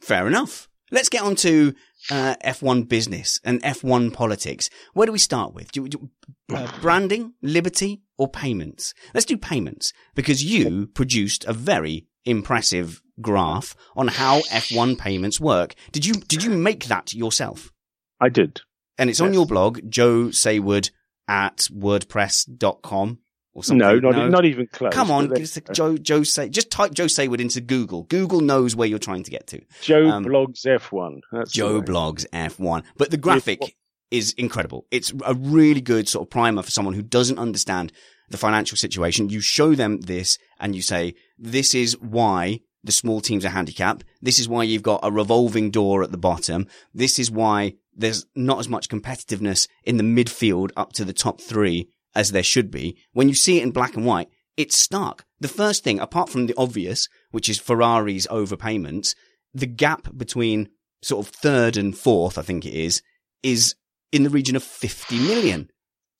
[SPEAKER 1] Fair enough. Let's get on to uh, F1 business and F1 politics. Where do we start with? Do, do, uh, branding, liberty, or payments? Let's do payments because you produced a very impressive graph on how F1 payments work. Did you did you make that yourself?
[SPEAKER 2] I did.
[SPEAKER 1] And it's yes. on your blog, Joe Saward at wordpress.com or something.
[SPEAKER 2] No, not, no. not even close.
[SPEAKER 1] Come on, just Joe Joe say just type Joe Saward into Google. Google knows where you're trying to get to.
[SPEAKER 2] Joe um, blogs F1.
[SPEAKER 1] That's Joe blogs F1. But the graphic F1. is incredible. It's a really good sort of primer for someone who doesn't understand the financial situation. You show them this and you say, this is why the small teams are handicapped. This is why you've got a revolving door at the bottom. This is why there's not as much competitiveness in the midfield up to the top three as there should be, when you see it in black and white, it's stark. The first thing, apart from the obvious, which is Ferrari's overpayments, the gap between sort of third and fourth, I think it is, is in the region of 50 million.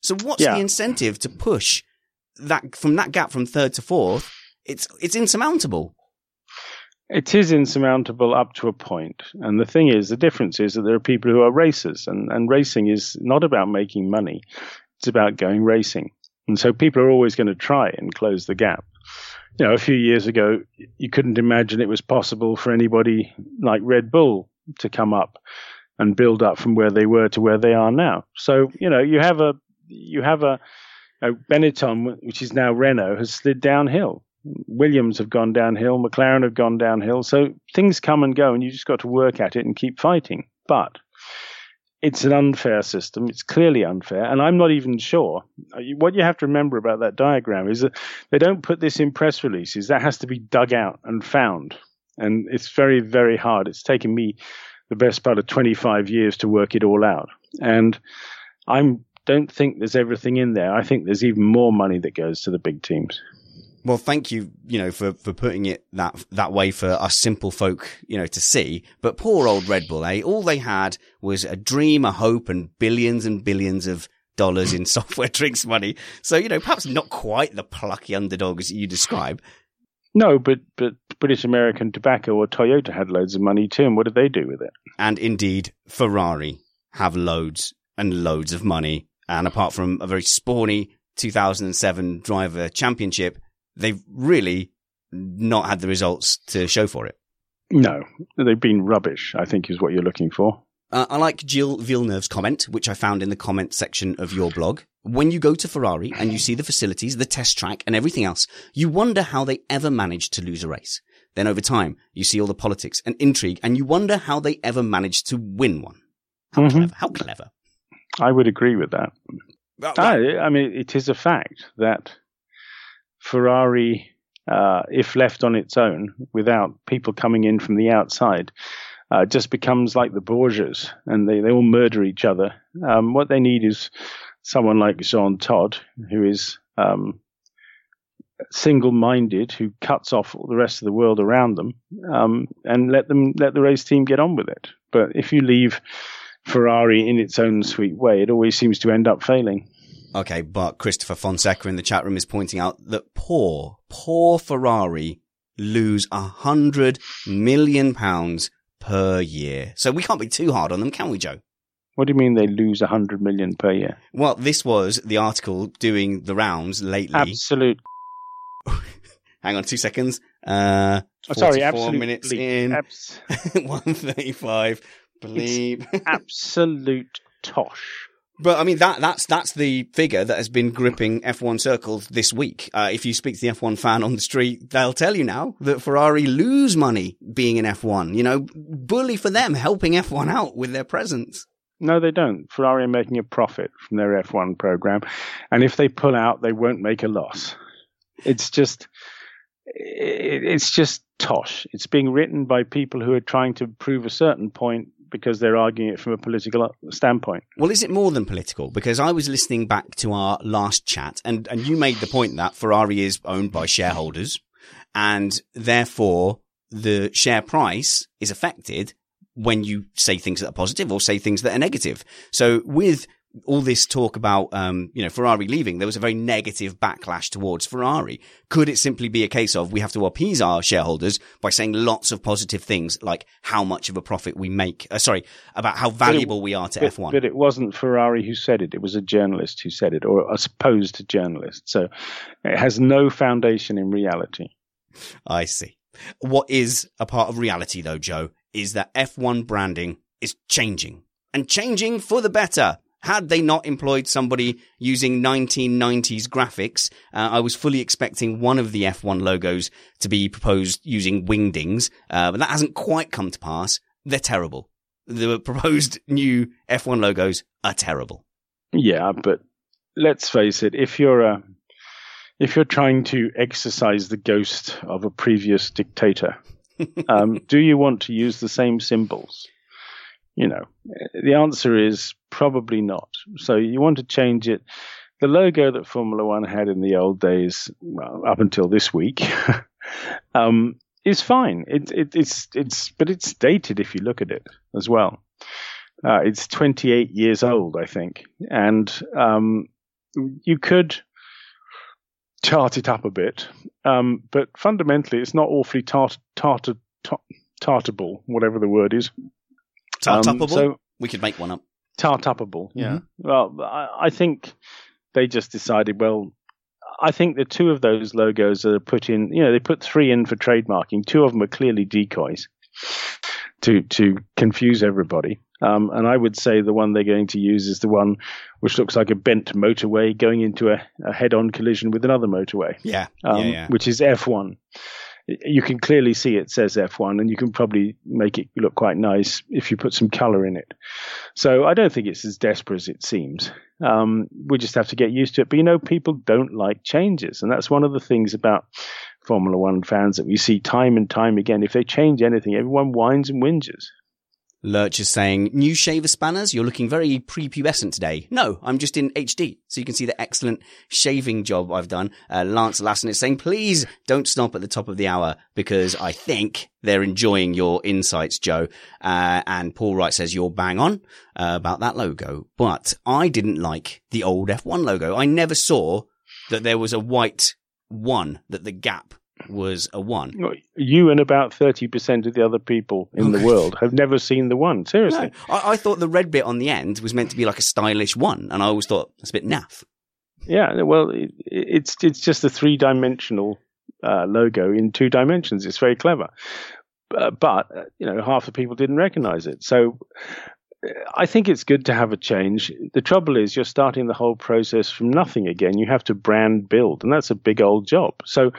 [SPEAKER 1] So what's yeah. the incentive to push that from that gap from third to fourth? It's, it's insurmountable.
[SPEAKER 2] It is insurmountable up to a point. And the thing is, the difference is that there are people who are racers and, and racing is not about making money. It's about going racing. And so people are always going to try and close the gap. You know, a few years ago, you couldn't imagine it was possible for anybody like Red Bull to come up and build up from where they were to where they are now. So, you know, you have a, you have a, Benetton, which is now Renault, has slid downhill. Williams have gone downhill. McLaren have gone downhill. So things come and go, and you just got to work at it and keep fighting. But it's an unfair system. It's clearly unfair. And I'm not even sure. Uh, what you have to remember about that diagram is that they don't put this in press releases. That has to be dug out and found. And it's very, very hard. It's taken me the best part of 25 years to work it all out. And I'm don't think there's everything in there. I think there's even more money that goes to the big teams.
[SPEAKER 1] Well, thank you, you know, for, for putting it that, that way for us simple folk, you know, to see. But poor old Red Bull, eh? All they had was a dream, a hope and billions and billions of dollars in software drinks money. So, you know, perhaps not quite the plucky underdogs you describe.
[SPEAKER 2] No, but, but British American Tobacco or Toyota had loads of money too. And what did they do with it?
[SPEAKER 1] And indeed, Ferrari have loads and loads of money. And apart from a very spawny 2007 driver championship, they've really not had the results to show for it.
[SPEAKER 2] No, they've been rubbish, I think is what you're looking for.
[SPEAKER 1] Uh, I like Gilles Villeneuve's comment, which I found in the comment section of your blog. When you go to Ferrari and you see the facilities, the test track and everything else, you wonder how they ever managed to lose a race. Then over time, you see all the politics and intrigue and you wonder how they ever managed to win one. How mm-hmm. clever. How clever.
[SPEAKER 2] I would agree with that. Well, I, I mean, it is a fact that Ferrari, uh, if left on its own without people coming in from the outside, uh, just becomes like the Borgias and they, they all murder each other. Um, what they need is someone like Jean Todt, who is um, single minded, who cuts off the rest of the world around them um, and let them let the race team get on with it. But if you leave Ferrari in its own sweet way, it always seems to end up failing.
[SPEAKER 1] Okay, but Christopher Fonseca in the chat room is pointing out that poor, poor Ferrari lose a hundred million pounds per year. So we can't be too hard on them, can we, Joe?
[SPEAKER 2] What do you mean they lose a hundred million per year?
[SPEAKER 1] Well, this was the article doing the rounds lately.
[SPEAKER 2] Absolute.
[SPEAKER 1] Hang on two seconds. Uh, oh, sorry, absolute minutes in. Abs- 135. Believe.
[SPEAKER 2] absolute tosh.
[SPEAKER 1] But I mean that that's that's the figure that has been gripping F1 circles this week. Uh, if you speak to the F1 fan on the street, they'll tell you now that Ferrari lose money being in F1. You know, bully for them helping F1 out with their presence.
[SPEAKER 2] No, they don't. Ferrari are making a profit from their F1 program, and if they pull out, they won't make a loss. It's just, it's just tosh. It's being written by people who are trying to prove a certain point because they're arguing it from a political standpoint.
[SPEAKER 1] Well, is it more than political? Because I was listening back to our last chat and, and you made the point that Ferrari is owned by shareholders and therefore the share price is affected when you say things that are positive or say things that are negative. So with all this talk about, um, you know, Ferrari leaving, there was a very negative backlash towards Ferrari. Could it simply be a case of we have to appease our shareholders by saying lots of positive things like how much of a profit we make? Uh, sorry, about how valuable it, we are to
[SPEAKER 2] but,
[SPEAKER 1] F1.
[SPEAKER 2] But it wasn't Ferrari who said it. It was a journalist who said it or a supposed journalist. So it has no foundation in reality.
[SPEAKER 1] I see. What is a part of reality though, Joe, is that F1 branding is changing and changing for the better. Had they not employed somebody using 1990s graphics, uh, I was fully expecting one of the F1 logos to be proposed using wingdings, uh, but that hasn't quite come to pass. They're terrible. The proposed new F1 logos are terrible.
[SPEAKER 2] Yeah, but let's face it, if you're a if you're trying to exercise the ghost of a previous dictator, um, do you want to use the same symbols? You know, the answer is probably not. So you want to change it. The logo that Formula One had in the old days, well, up until this week, um, is fine. It, it, it's it's but it's dated if you look at it as well. Uh, it's 28 years old, I think, and um, you could tart it up a bit, um, but fundamentally, it's not awfully tart tart tartable, whatever the word is.
[SPEAKER 1] Tartupable? Um, so, we could make one up.
[SPEAKER 2] Tartupable, yeah. Mm-hmm. Well, I, I, think they just decided, well, I think the two of those logos are put in, you know, they put three in for trademarking. Two of them are clearly decoys to, to confuse everybody. Um, and I would say the one they're going to use is the one which looks like a bent motorway going into a, a head on collision with another motorway.
[SPEAKER 1] Yeah. Um, yeah, yeah.
[SPEAKER 2] Which is F1 you can clearly see it says F1, and you can probably make it look quite nice if you put some color in it. So I don't think it's as desperate as it seems. Um, we just have to get used to it. But you know, people don't like changes, and that's one of the things about Formula One fans that we see time and time again. If they change anything, everyone whines and whinges.
[SPEAKER 1] Lurch is saying, new shaver spanners, you're looking very prepubescent today. No, I'm just in HD. So you can see the excellent shaving job I've done. Uh, Lance Lassen is saying, please don't stop at the top of the hour because I think they're enjoying your insights, Joe. Uh, and Paul Wright says you're bang on uh, about that logo. But I didn't like the old F1 logo. I never saw that there was a white one, that the gap was a one.
[SPEAKER 2] You and about 30% of the other people in the world have never seen the one. Seriously.
[SPEAKER 1] No, I, I, thought the red bit on the end was meant to be like a stylish one. And I always thought that's a bit naff.
[SPEAKER 2] Yeah. Well, it, it's, it's just a three dimensional uh, logo in two dimensions. It's very clever. Uh, but, uh, you know, half the people didn't recognize it. So uh, I think it's good to have a change. The trouble is, you're starting the whole process from nothing again. You have to brand build, and that's a big old job. So,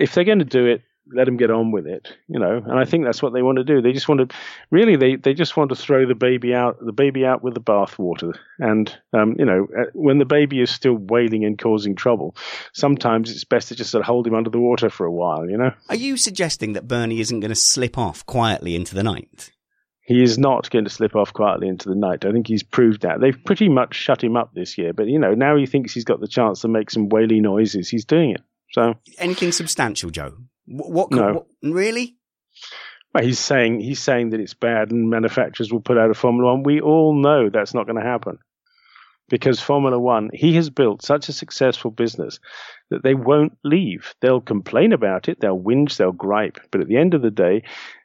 [SPEAKER 2] if they're going to do it, let them get on with it, you know. And I think that's what they want to do. They just want to, really, they, they just want to throw the baby out, the baby out with the bathwater. And um, you know, uh, when the baby is still wailing and causing trouble, sometimes it's best to just sort of hold him under the water for a while, you know.
[SPEAKER 1] Are you suggesting that Bernie isn't going to slip off quietly into the night?
[SPEAKER 2] He is not going to slip off quietly into the night. I think he's proved that. They've pretty much shut him up this year, but you know, now he thinks he's got the chance to make some whaley noises. He's doing it. So
[SPEAKER 1] anything substantial, Joe? What, what, no. what really?
[SPEAKER 2] Well, he's saying he's saying that it's bad and manufacturers will put out a Formula One. We all know that's not going to happen because Formula One, he has built such a successful business that they won't leave. They'll complain about it, they'll whinge, they'll gripe, but at the end of the day,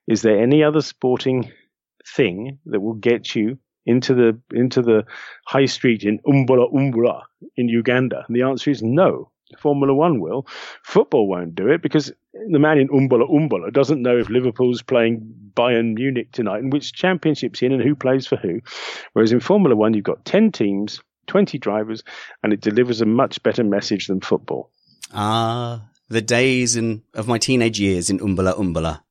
[SPEAKER 2] is there any other sporting thing that will get you into the into the high street in Umbula Umbula in Uganda? And the answer is no. Formula One will. Football won't do it because the man in Umbala Umbala doesn't know if Liverpool's playing Bayern Munich tonight and which championship's in and who plays for who. Whereas in Formula One, you've got 10 teams, 20 drivers, and it delivers a much better message than football.
[SPEAKER 1] Ah, the days in, of my teenage years in Umbala Umbala.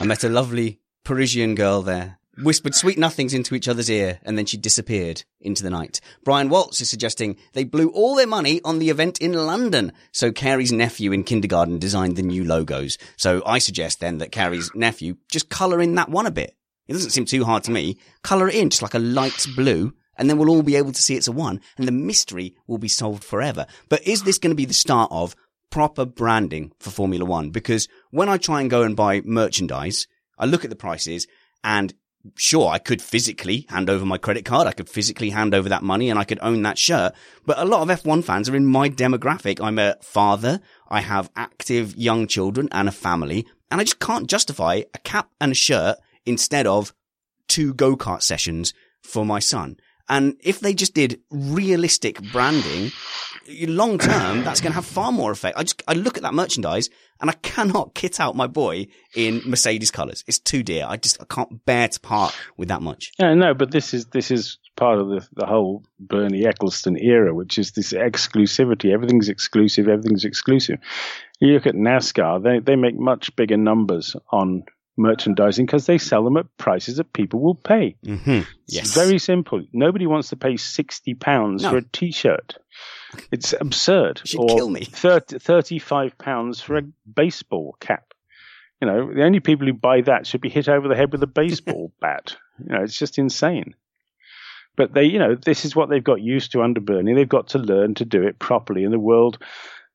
[SPEAKER 1] I met a lovely Parisian girl there whispered sweet nothings into each other's ear, and then she disappeared into the night. Brian Waltz is suggesting they blew all their money on the event in London, so Carey's nephew in kindergarten designed the new logos. So I suggest then that Carey's nephew just colour in that one a bit. It doesn't seem too hard to me. Colour it in just like a light blue, and then we'll all be able to see it's a one, and the mystery will be solved forever. But is this going to be the start of proper branding for Formula One? Because when I try and go and buy merchandise, I look at the prices and sure, I could physically hand over my credit card. I could physically hand over that money and I could own that shirt. But a lot of F1 fans are in my demographic. I'm a father. I have active young children and a family and I just can't justify a cap and a shirt instead of two go-kart sessions for my son. And if they just did realistic branding, long term, that's going to have far more effect. I just, I look at that merchandise and I cannot kit out my boy in Mercedes colors. It's too dear. I just, I can't bear to part with that much.
[SPEAKER 2] Yeah, no, but this is, this is part of the, the whole Bernie Ecclestone era, which is this exclusivity. Everything's exclusive. Everything's exclusive. You look at NASCAR, they, they make much bigger numbers on merchandising because they sell them at prices that people will pay.
[SPEAKER 1] Mm-hmm.
[SPEAKER 2] Yes. It's very simple. Nobody wants to pay sixty pounds no. for a T-shirt. It's absurd.
[SPEAKER 1] or kill me.
[SPEAKER 2] 30, 35 pounds for a baseball cap. You know, the only people who buy that should be hit over the head with a baseball bat. You know, it's just insane. But they, you know, this is what they've got used to under Bernie. They've got to learn to do it properly in the world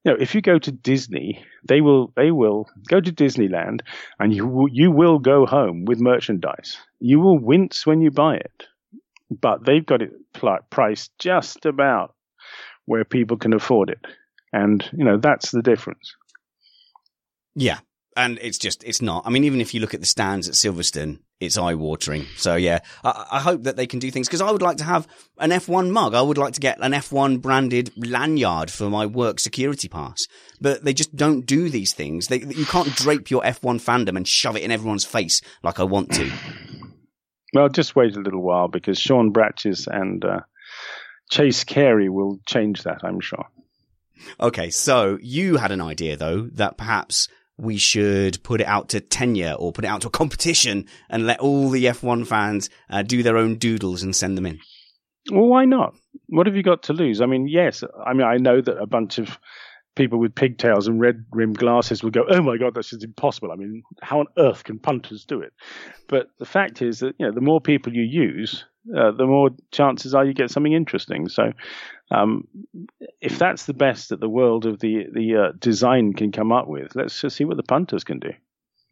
[SPEAKER 2] you know, if you go to Disney, they will they will go to Disneyland, and you will, you will go home with merchandise. You will wince when you buy it, but they've got it priced just about where people can afford it, and you know that's the difference.
[SPEAKER 1] Yeah, and it's just it's not. I mean, even if you look at the stands at Silverstone, it's eye watering. So yeah, I, I, hope that they can do things because I would like to have an F1 mug. I would like to get an F1 branded lanyard for my work security pass, but they just don't do these things. They, you can't drape your F1 fandom and shove it in everyone's face like I want to.
[SPEAKER 2] Well, just wait a little while because Sean Bratches and uh, Chase Carey will change that, I'm sure.
[SPEAKER 1] Okay, so you had an idea though that perhaps we should put it out to tenure or put it out to a competition and let all the F1 fans uh, do their own doodles and send them in.
[SPEAKER 2] Well, why not? What have you got to lose? I mean, yes, I mean, I know that a bunch of people with pigtails and red rimmed glasses will go, "Oh my God, that's just impossible." I mean, how on earth can punters do it? But the fact is that you know the more people you use, uh, the more chances are you get something interesting. So, um, if that's the best that the world of the the uh, design can come up with, let's just see what the punters can do.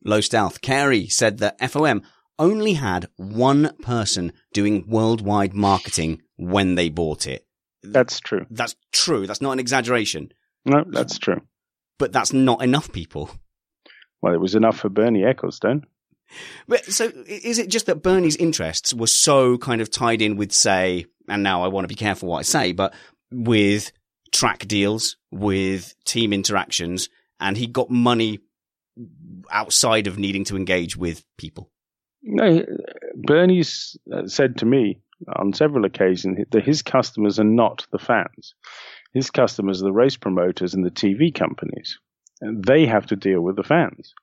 [SPEAKER 1] Low Stealth Carey said that FOM only had one person doing worldwide marketing when they bought it.
[SPEAKER 2] That's true.
[SPEAKER 1] That's true. That's not an exaggeration.
[SPEAKER 2] No, that's true.
[SPEAKER 1] But that's not enough people.
[SPEAKER 2] Well, it was enough for Bernie Ecclestone.
[SPEAKER 1] But so is it just that Bernie's interests were so kind of tied in with, say, and now I want to be careful what I say, but with track deals, with team interactions, and he got money outside of needing to engage with people?
[SPEAKER 2] No, Bernie's uh, said to me on several occasions that his customers are not the fans. His customers are the race promoters and the TV companies. And they have to deal with the fans.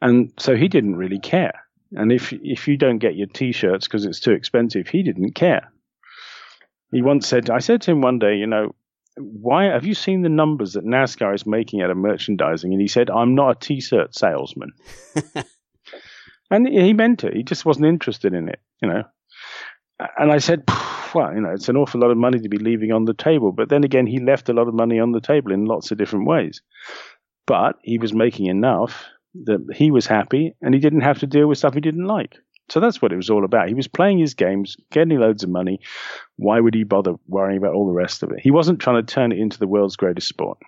[SPEAKER 2] And so he didn't really care. And if if you don't get your T-shirts because it's too expensive, he didn't care. He once said, I said to him one day, you know, why have you seen the numbers that NASCAR is making out of merchandising? And he said, I'm not a T-shirt salesman. and he meant it. He just wasn't interested in it, you know. And I said, well, you know, it's an awful lot of money to be leaving on the table. But then again, he left a lot of money on the table in lots of different ways. But he was making enough that he was happy and he didn't have to deal with stuff he didn't like. So that's what it was all about. He was playing his games, getting loads of money. Why would he bother worrying about all the rest of it? He wasn't trying to turn it into the world's greatest sport.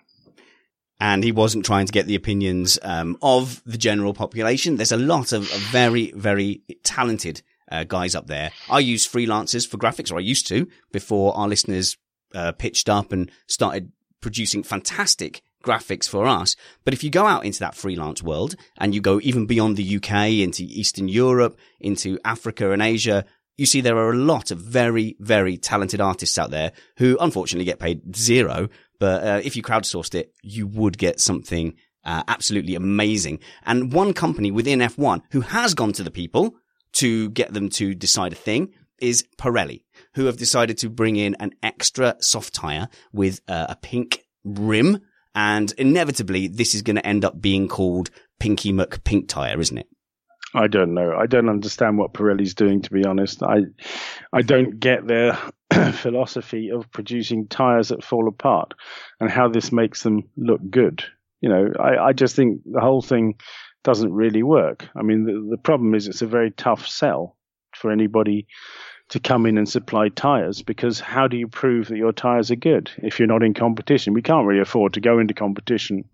[SPEAKER 1] And he wasn't trying to get the opinions um, of the general population. There's a lot of, very, very talented uh, guys up there. I use freelancers for graphics, or I used to before our listeners uh, pitched up and started producing fantastic graphics for us. But if you go out into that freelance world and you go even beyond the UK into Eastern Europe, into Africa and Asia, you see there are a lot of very, very talented artists out there who unfortunately get paid zero. But uh, if you crowdsourced it, you would get something uh, absolutely amazing. And one company within F1 who has gone to the people to get them to decide a thing is Pirelli, who have decided to bring in an extra soft tire with uh, a pink rim. And inevitably, this is going to end up being called Pinky Muck Pink tire, isn't it?
[SPEAKER 2] I don't know. I don't understand what Pirelli's doing, to be honest. I, I don't get their philosophy of producing tires that fall apart and how this makes them look good. You know, I, I just think the whole thing doesn't really work. I mean, the, the problem is it's a very tough sell for anybody to come in and supply tires because how do you prove that your tires are good if you're not in competition? We can't really afford to go into competition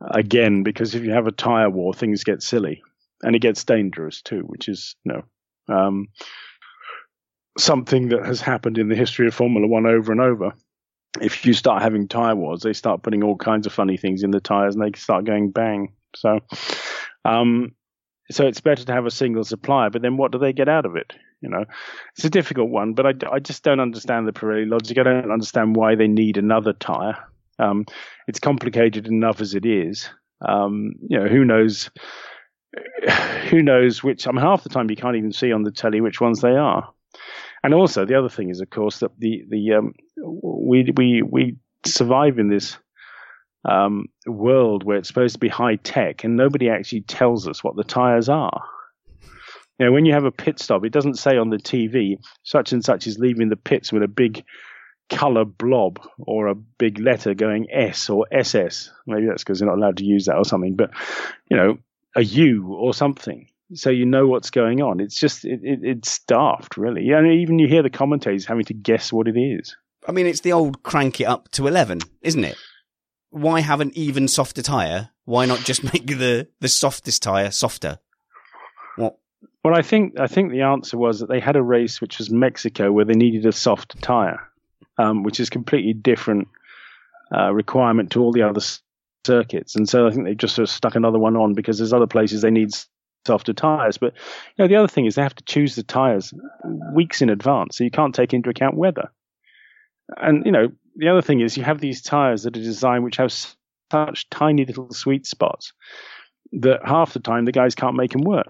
[SPEAKER 2] again because if you have a tire war, things get silly and it gets dangerous too, which is you know um, something that has happened in the history of Formula One over and over. If you start having tire wars, they start putting all kinds of funny things in the tires and they start going bang. So, um, so it's better to have a single supplier. But then, what do they get out of it? You know, it's a difficult one. But I, I just don't understand the Pirelli logic. I don't understand why they need another tire. Um, it's complicated enough as it is. Um, you know, who knows? Who knows which? I mean, half the time you can't even see on the telly which ones they are. And also, the other thing is, of course, that the the um, we we we survive in this um, world where it's supposed to be high tech and nobody actually tells us what the tires are. You know, when you have a pit stop, it doesn't say on the TV such and such is leaving the pits with a big color blob or a big letter going S or SS. Maybe that's because they're not allowed to use that or something, but you know, a U or something. So you know what's going on. It's just it, it, it's daft, really. And even you hear the commentators having to guess what it is.
[SPEAKER 1] I mean, it's the old crank it up to eleven, isn't it? why have an even softer tire? Why not just make the, the softest tire softer?
[SPEAKER 2] What? Well, I think I think the answer was that they had a race which was Mexico where they needed a softer tire, um, which is completely different uh, requirement to all the other circuits, and so I think they just sort of stuck another one on because there's other places they need softer tires. But you know, the other thing is they have to choose the tires weeks in advance, so you can't take into account weather. And you know, the other thing is you have these tires that are designed which have such tiny little sweet spots that half the time the guys can't make them work.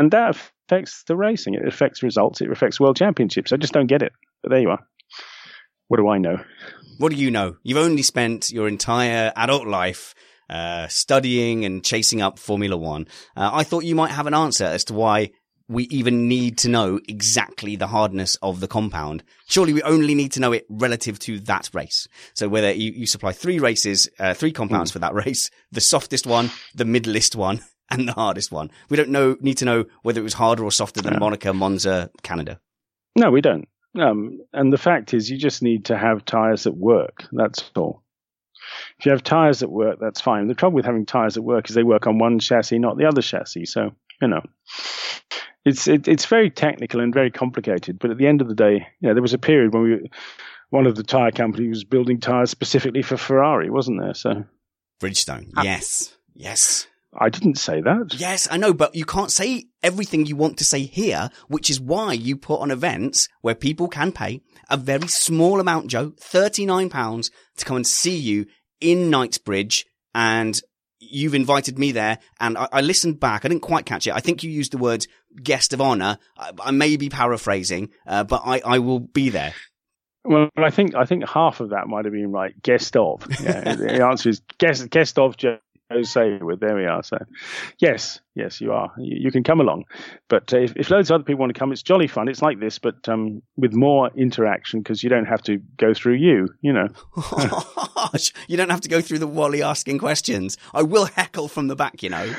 [SPEAKER 2] And, that affects the racing. It affects results. It affects world championships. I just don't get it. But there you are. What do I know?
[SPEAKER 1] What do you know? You've only spent your entire adult life uh, studying and chasing up Formula One. Uh, I thought you might have an answer as to why we even need to know exactly the hardness of the compound. Surely we only need to know it relative to that race. So whether you, you supply three races, uh, three compounds mm. for that race, the softest one, the middlest one, and the hardest one. We don't know, need to know whether it was harder or softer than Monaco, Monza, Canada.
[SPEAKER 2] No, we don't. Um, and the fact is you just need to have tires that work. That's all. If you have tires that work, that's fine. The trouble with having tires that work is they work on one chassis, not the other chassis. So, you know, it's it, it's very technical and very complicated. But at the end of the day, you know, there was a period when we, one of the tire companies was building tires specifically for Ferrari, wasn't there? So,
[SPEAKER 1] Bridgestone, ah. yes, yes.
[SPEAKER 2] I didn't say that.
[SPEAKER 1] Yes, I know, but you can't say everything you want to say here, which is why you put on events where people can pay a very small amount, Joe, £39 to come and see you in Knightsbridge and you've invited me there and I, I, listened back. I didn't quite catch it. I think you used the words guest of honor. I, I may be paraphrasing, uh, but I, I will be there.
[SPEAKER 2] Well, I think I think half of that might have been right. Guest of. Yeah, the answer is guest guest of Jose with. There we are. So, yes, yes, you are. You, you can come along, but uh, if, if, loads of other people want to come, it's jolly fun. It's like this, but um, with more interaction because you don't have to go through you. You know,
[SPEAKER 1] you don't have to go through the Wally asking questions. I will heckle from the back. You know.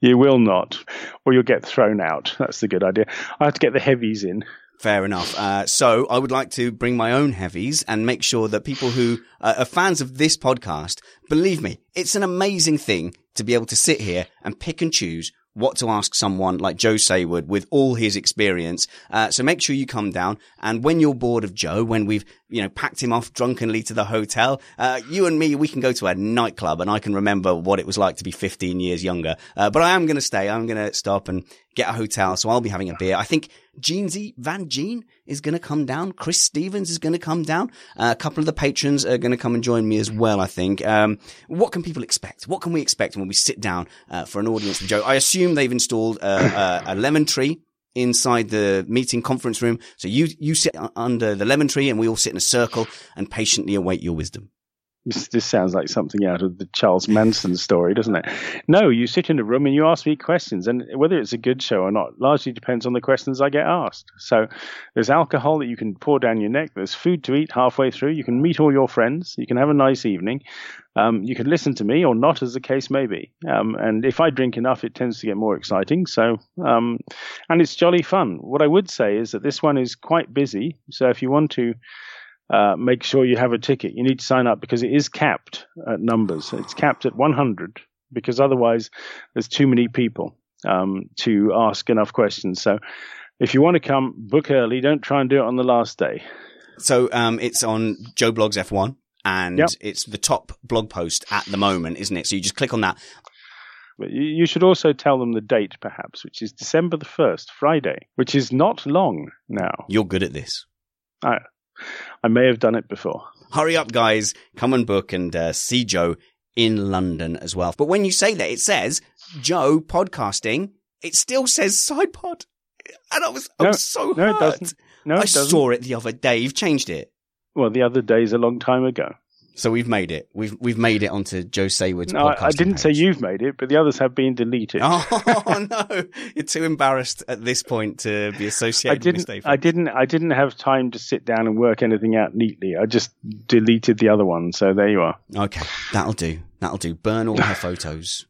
[SPEAKER 2] You will not, or you'll get thrown out. That's the good idea. I have to get the heavies in.
[SPEAKER 1] Fair enough. Uh, so I would like to bring my own heavies and make sure that people who uh, are fans of this podcast, believe me, it's an amazing thing to be able to sit here and pick and choose what to ask someone like Joe Saward with all his experience. Uh, so make sure you come down. And when you're bored of Joe, when we've, you know, packed him off drunkenly to the hotel, uh, you and me, we can go to a nightclub and I can remember what it was like to be 15 years younger. Uh, but I am going to stay. I'm going to stop and get a hotel. So I'll be having a beer. I think Jeansy Van Jean is going to come down. Chris Stevens is going to come down. Uh, a couple of the patrons are going to come and join me as well, I think. Um, what can people expect? What can we expect when we sit down uh, for an audience with Joe? I assume they've installed a, a, a lemon tree inside the meeting conference room. So you, you sit under the lemon tree and we all sit in a circle and patiently await your wisdom.
[SPEAKER 2] This, this sounds like something out of the Charles Manson story, doesn't it? No, you sit in a room and you ask me questions, and whether it's a good show or not largely depends on the questions I get asked. So there's alcohol that you can pour down your neck. There's food to eat halfway through. You can meet all your friends. You can have a nice evening. Um, you can listen to me or not, as the case may be. Um, and if I drink enough, it tends to get more exciting. So, um, and it's jolly fun. What I would say is that this one is quite busy. So if you want to uh, make sure you have a ticket. You need to sign up because it is capped at numbers. It's capped at 100 because otherwise there's too many people um, to ask enough questions. So if you want to come, book early. Don't try and do it on the last day.
[SPEAKER 1] So um, it's on Joe Blogs F1 and yep. it's the top blog post at the moment, isn't it? So you just click on that.
[SPEAKER 2] But you should also tell them the date, perhaps, which is December the 1st, Friday, which is not long now.
[SPEAKER 1] You're good at this.
[SPEAKER 2] I, I may have done it before.
[SPEAKER 1] Hurry up, guys. Come and book and uh, see Joe in London as well. But when you say that, it says Joe podcasting. It still says sidepod. And I was, I no, was so no, hurt. It doesn't. No, it I saw it the other day. You've changed it.
[SPEAKER 2] Well, the other day is a long time ago.
[SPEAKER 1] So we've made it. We've we've made it onto Joe Saward's no,
[SPEAKER 2] I didn't
[SPEAKER 1] page.
[SPEAKER 2] say you've made it, but the others have been deleted.
[SPEAKER 1] Oh no, you're too embarrassed at this point to be associated.
[SPEAKER 2] I didn't.
[SPEAKER 1] With
[SPEAKER 2] I didn't. I didn't have time to sit down and work anything out neatly. I just deleted the other one. So there you are.
[SPEAKER 1] Okay, that'll do. That'll do. Burn all her photos.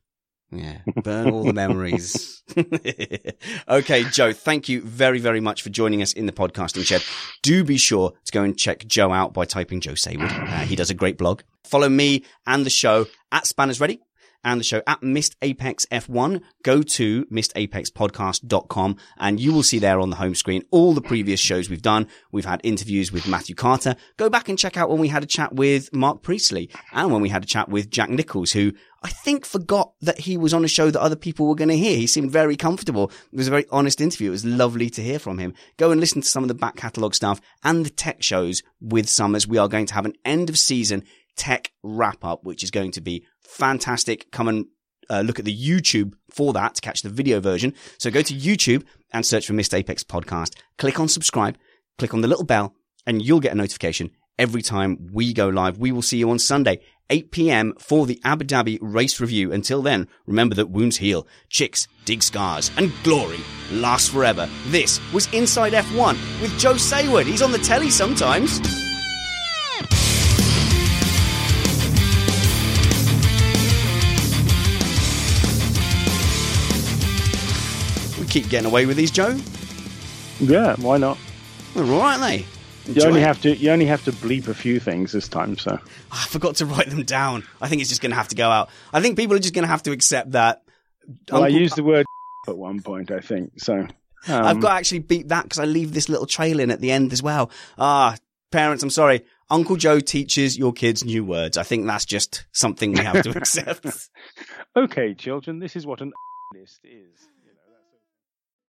[SPEAKER 1] Yeah, burn all the memories. okay, Joe, thank you very, very much for joining us in the podcasting shed. Do be sure to go and check Joe out by typing Joe Saward. Uh, he does a great blog. Follow me and the show at Spanners Ready and the show at Missed Apex F1. Go to missedapexpodcast.com and you will see there on the home screen all the previous shows we've done. We've had interviews with Matthew Carter. Go back and check out when we had a chat with Mark Priestley and when we had a chat with Jack Nicholls, who I think forgot that he was on a show that other people were going to hear. He seemed very comfortable. It was a very honest interview. It was lovely to hear from him. Go and listen to some of the back catalogue stuff and the tech shows with Summers. We are going to have an end of season tech wrap up, which is going to be fantastic. Come and uh, look at the YouTube for that to catch the video version. So go to YouTube and search for Missed Apex Podcast. Click on subscribe, click on the little bell, and you'll get a notification every time we go live. We will see you on Sunday, 8 p.m. for the Abu Dhabi race review. Until then, remember that wounds heal, chicks dig scars, and glory lasts forever. This was Inside F1 with Joe Saward. He's on the telly sometimes. Keep getting away with these, Joe.
[SPEAKER 2] Yeah, why not?
[SPEAKER 1] They're all right, they.
[SPEAKER 2] You only have to you only have to bleep a few things this time. So
[SPEAKER 1] I forgot to write them down. I think it's just going to have to go out. I think people are just going to have to accept that.
[SPEAKER 2] well, I used the word at one point, I think. So um,
[SPEAKER 1] I've got to actually beat that because I leave this little trail in at the end as well. Ah, parents, I'm sorry. Uncle Joe teaches your kids new words. I think that's just something we have to accept.
[SPEAKER 2] okay, children. This is what an list is.